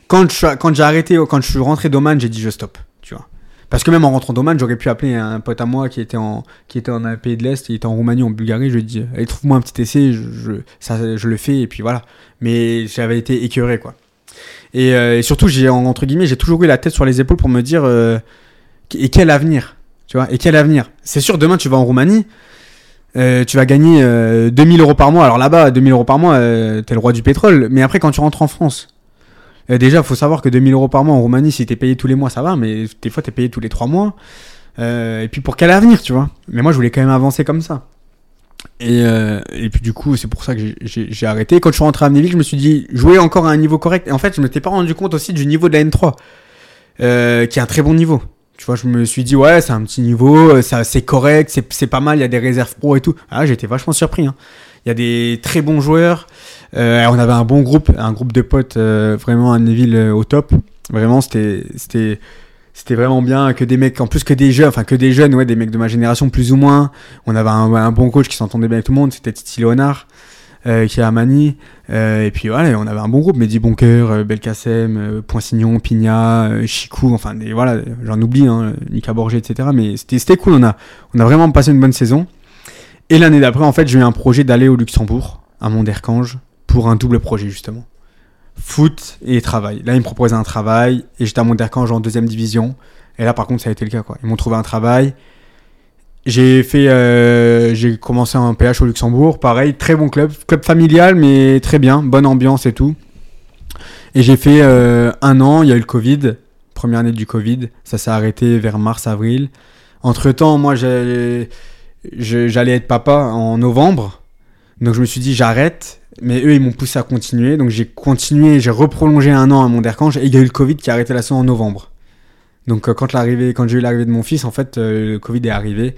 quand j'ai arrêté, quand je suis rentré d'Oman, j'ai dit je stoppe, tu vois. Parce que même en rentrant d'Oman, j'aurais pu appeler un pote à moi qui était en qui était en un pays de l'est, il était en Roumanie, en Bulgarie, je lui ai dit allez trouve-moi un petit essai, je, ça je le fais et puis voilà. Mais j'avais été écœuré quoi. Et, euh, surtout, j'ai en- entre guillemets, j'ai toujours eu la tête sur les épaules pour me dire euh, et quel avenir, tu vois, et quel avenir. C'est sûr, demain tu vas en Roumanie, euh, tu vas gagner euh, 2000 euros par mois. Alors là-bas, 2000 euros par mois, t'es le roi du pétrole. Mais après, quand tu rentres en France, déjà, faut savoir que 2000 euros par mois en Roumanie, si t'es payé tous les mois, ça va, mais des fois t'es payé tous les trois mois. Euh, et puis pour quel avenir, tu vois? Mais moi, je voulais quand même avancer comme ça. Et, euh, puis du coup, c'est pour ça que j'ai- arrêté. Quand je suis rentré à Amnéville, je me suis dit, jouer encore à un niveau correct. Et en fait, je m'étais pas rendu compte aussi du niveau de la N3, euh, qui est un très bon niveau. Tu vois, je me suis dit, ouais, c'est un petit niveau, c'est correct, c'est c'est pas mal, il y a des réserves pro et tout. Ah, j'étais vachement surpris. hein. Il y a des très bons joueurs. Euh, on avait un bon groupe, un groupe de potes euh, vraiment à Amnéville euh, au top. Vraiment, c'était c'était vraiment bien que des mecs en plus que des jeunes enfin que des jeunes ouais des mecs de ma génération plus ou moins. On avait un, un bon coach qui s'entendait bien avec tout le monde c'était Titi Léonard qui est à Mani. Et puis voilà on avait un bon groupe. Mehdi Boncoeur euh, Belkacem Poinsignon Pigna Chicou enfin voilà j'en oublie hein, Nika Borgé etc mais c'était c'était cool. On a on a vraiment passé une bonne saison. Et l'année d'après en fait j'ai eu un projet d'aller au Luxembourg à Monderkange pour un double projet justement foot et travail. Là, ils me proposaient un travail et j'étais à Monderkange en deuxième division. Et là, par contre, ça a été le cas. Quoi. Ils m'ont trouvé un travail. J'ai fait, euh, j'ai commencé un PH au Luxembourg. Pareil, très bon club, club familial, mais très bien, bonne ambiance et tout. Et j'ai fait euh, un an. Il y a eu le Covid, première année du Covid. Ça s'est arrêté vers mars-avril. Entre temps, moi, j'allais être papa en novembre. Donc je me suis dit j'arrête, mais eux ils m'ont poussé à continuer, donc j'ai continué, j'ai reprolongé un an à Monderkange et il y a eu le Covid qui a arrêté la saison en novembre. Donc euh, quand l'arrivée, quand j'ai eu l'arrivée de mon fils, en fait euh, le Covid est arrivé,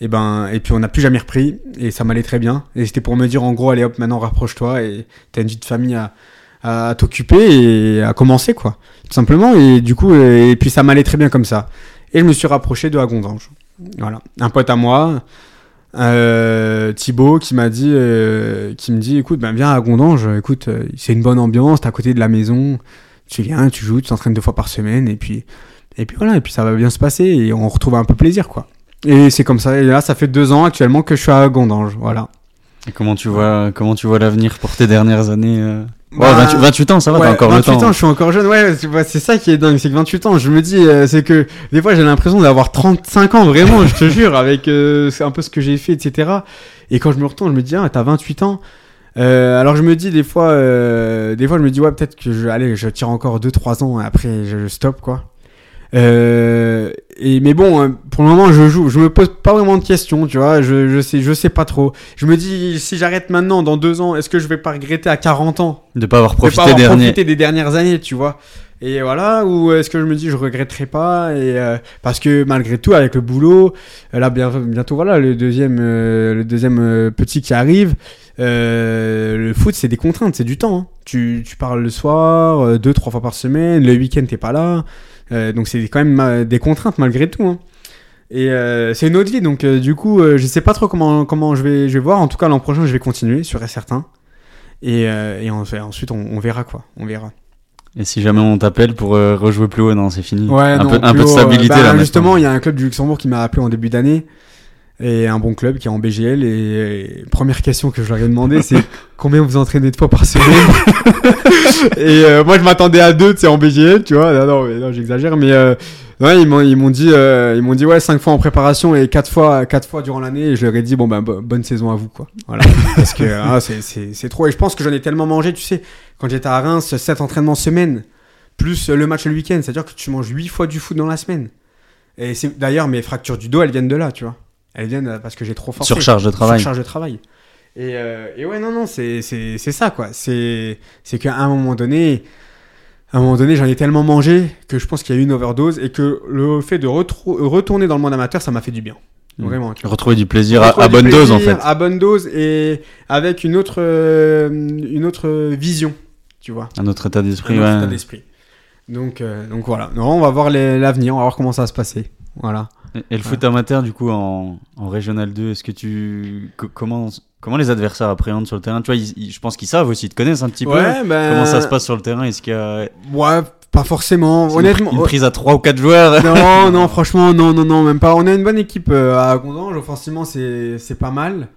et ben et puis on n'a plus jamais repris et ça m'allait très bien. Et c'était pour me dire en gros allez hop maintenant rapproche-toi et t'as une vie de famille à, à t'occuper et à commencer quoi, tout simplement. Et du coup euh, et puis ça m'allait très bien comme ça. Et je me suis rapproché de Agondange. Voilà, un pote à moi, euh, Thibaut qui m'a dit euh, qui me dit écoute ben viens à Gondange écoute euh, c'est une bonne ambiance t'es à côté de la maison tu viens tu joues tu t'entraînes deux fois par semaine et puis et puis voilà et puis ça va bien se passer et on retrouve un peu plaisir quoi. Et c'est comme ça et là ça fait deux ans actuellement que je suis à Gondange voilà. Et comment tu vois, comment tu vois l'avenir pour tes dernières années Ouais, Bah, 28, 28 ans, ça va, Ouais, t'as encore 28 le temps. ans, je suis encore jeune. Ouais, c'est bah, ça qui est dingue, c'est que 28 ans, je me dis, euh, c'est que des fois j'ai l'impression d'avoir 35 ans, vraiment, je te jure, avec euh, c'est un peu ce que j'ai fait, etc. Et quand je me retourne, je me dis, ah, t'as 28 ans. Euh, alors je me dis des fois, euh, des fois je me dis ouais peut-être que je, allez, je tire encore 2-3 ans, et après je, je stoppe quoi. Euh, et mais bon, euh, pour le moment je joue, je me pose pas vraiment de questions, tu vois, je, je sais, je sais pas trop. Je me dis si j'arrête maintenant, dans deux ans, est-ce que je vais pas regretter à 40 ans De pas avoir de pas profité avoir dernier. profité des dernières années, tu vois. Et voilà, ou est-ce que je me dis je regretterai pas et euh, parce que malgré tout avec le boulot, euh, là bientôt, bientôt voilà le deuxième euh, le deuxième petit qui arrive, euh, le foot c'est des contraintes, c'est du temps. hein. Tu, tu parles le soir, euh, deux trois fois par semaine, le week-end t'es pas là, donc c'est quand même euh, des contraintes malgré tout. hein. Et euh, c'est une autre vie, donc euh, du coup euh, je sais pas trop comment comment je vais je vais voir. En tout cas l'an prochain je vais continuer, sûr et certain. Et, euh, et en- ensuite on, on verra quoi, on verra. Et si jamais on t'appelle pour euh, rejouer plus haut, non, c'est fini. Ouais, un non, peu, un peu de haut, stabilité bah, là. Justement, il y a un club du Luxembourg qui m'a appelé en début d'année. Et un bon club qui est en BGL. Et, première question que je leur ai demandé, c'est combien vous entraînez de fois par semaine Et euh, moi, je m'attendais à deux, tu sais, en BGL, tu vois. Non, non, mais non j'exagère, mais euh, ils m'ont, ils m'ont dit, euh, ils m'ont dit ouais, cinq fois en préparation et quatre fois, quatre fois durant l'année. Et je leur ai dit bon ben bonne saison à vous, quoi. Voilà, parce que ah, c'est, c'est, c'est trop. Et je pense que j'en ai tellement mangé, tu sais, quand j'étais à Reims, sept entraînements semaine plus le match le week-end, c'est-à-dire que tu manges huit fois du foot dans la semaine. Et c'est d'ailleurs mes fractures du dos, elles viennent de là, tu vois. Elles viennent parce que j'ai trop forcé. Surcharge de travail. Surcharge de travail. Et, euh, et ouais, non, non, c'est ça, quoi. C'est qu'à un moment donné, à un moment donné, j'en ai tellement mangé que je pense qu'il y a eu une overdose et que le fait de retourner dans le monde amateur, ça m'a fait du bien. Mmh. Vraiment. Retrouver du plaisir à, bonne dose, en fait. À bonne dose et avec une autre, euh, une autre vision, tu vois. Un autre état d'esprit, état d'esprit. Donc, euh, donc voilà. Non, on va voir l'avenir, on va voir comment ça va se passer. Voilà. Et, le foot amateur, du coup, en, en Régional 2, est-ce que tu. comment, comment les adversaires appréhendent sur le terrain? Tu vois, je pense qu'ils savent aussi, ils te connaissent un petit peu. Ben, comment ça se passe sur le terrain Est-ce qu'il y a. Ouais, pas forcément. Honnêtement. Une, prise à 3 ou 4 joueurs? Non, non, franchement, non, non, non, même pas. On a une bonne équipe euh, à Gondange. Offensivement, c'est pas mal.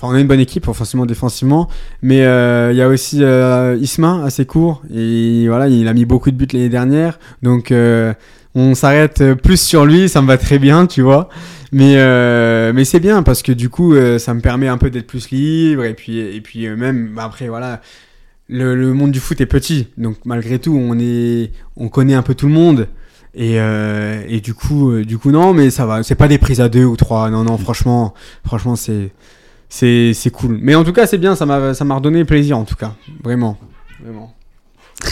Enfin, on a une bonne équipe, offensivement, défensivement. Mais euh, il y a aussi euh, Isma, assez court. Et voilà, il a mis beaucoup de buts l'année dernière. Donc, euh, on s'arrête plus sur lui, ça me va très bien, tu vois. Mais, euh, mais c'est bien parce que du coup, euh, ça me permet un peu d'être plus libre. Et puis, et puis même, bah, après, voilà, le, le, monde du foot est petit. Donc malgré tout, on, est, on connaît un peu tout le monde. Et, et du coup, du coup, non, mais ça va. C'est pas des prises à deux ou trois. Non, non, franchement, franchement, c'est, c'est, c'est cool. Mais en tout cas, c'est bien. Ça m'a, ça m'a redonné plaisir, en tout cas. Vraiment. Vraiment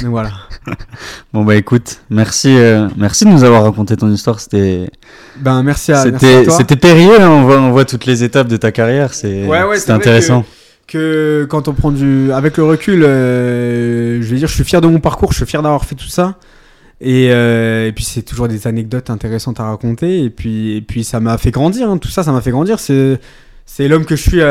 voilà. bon bah écoute, merci, euh, merci de nous avoir raconté ton histoire. C'était. Ben merci à. C'était, c'était périlleux. Hein, on voit, on voit toutes les étapes de ta carrière. C'est. Ouais, ouais, intéressant. Que, quand on prend du, avec le recul, euh, je vais dire, je suis fier de mon parcours. Je suis fier d'avoir fait tout ça. Et, euh, et puis c'est toujours des anecdotes intéressantes à raconter. Et puis, et puis ça m'a fait grandir. Hein, tout ça, ça m'a fait grandir. C'est, c'est l'homme que je suis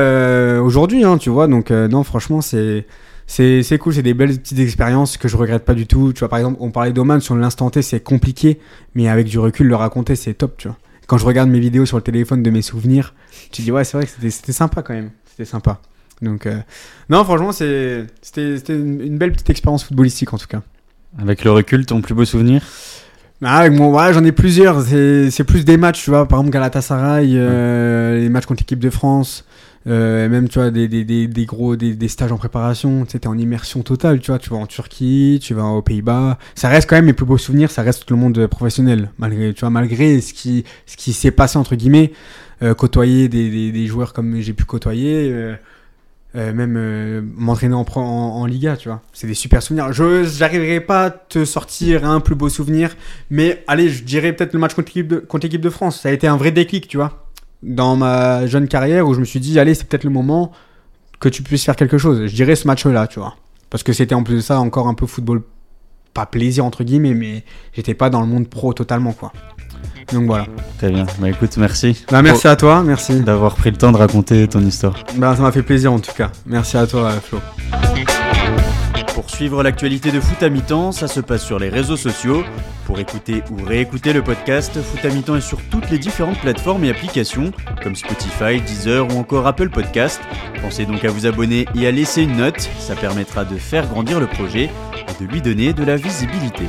aujourd'hui. Hein, tu vois. Donc non, franchement, c'est c'est cool, c'est des belles petites expériences que je regrette pas du tout. Tu vois, par exemple, on parlait d'Oman sur l'instant T, c'est compliqué, mais avec du recul, le raconter, c'est top, tu vois. Quand je regarde mes vidéos sur le téléphone de mes souvenirs, tu dis, ouais, c'est vrai que c'était sympa quand même. C'était sympa. Donc, euh, non, franchement, c'était une belle petite expérience footballistique en tout cas. Avec le recul, ton plus beau souvenir? Ah, avec mon, ouais, j'en ai plusieurs. C'est plus des matchs, tu vois. Par exemple, Galatasaray, euh, les matchs contre l'équipe de France. Euh, même tu vois des, des, des, des gros des, des, stages en préparation tu sais t'es en immersion totale tu vois tu vas en Turquie tu vas aux Pays-Bas ça reste quand même mes plus beaux souvenirs ça reste le monde professionnel malgré tu vois malgré ce qui ce qui s'est passé entre guillemets euh, côtoyer des, des, joueurs comme j'ai pu côtoyer euh, même euh, m'entraîner en, en, Liga, tu vois. C'est des super souvenirs. Je n'arriverai pas à te sortir un plus beau souvenir, mais allez, je dirais peut-être le match contre l'équipe de, de France. Ça a été un vrai déclic, tu vois dans ma jeune carrière où je me suis dit, allez, c'est peut-être le moment que tu puisses faire quelque chose. Je dirais ce match-là, tu vois. Parce que c'était en plus de ça encore un peu football, pas plaisir entre guillemets, mais j'étais pas dans le monde pro totalement, quoi. Donc voilà. Très bien. Bah écoute, merci. Bah, merci à toi, merci. D'avoir pris le temps de raconter ton histoire. Bah ça m'a fait plaisir en tout cas. Merci à toi, Flo. Pour suivre l'actualité de foot à mi-temps, ça se passe sur les réseaux sociaux. Pour écouter ou réécouter le podcast, Foot à mi-temps est sur toutes les différentes plateformes et applications, comme Spotify, Deezer ou encore Apple Podcast. Pensez donc à vous abonner et à laisser une note, ça permettra de faire grandir le projet et de lui donner de la visibilité.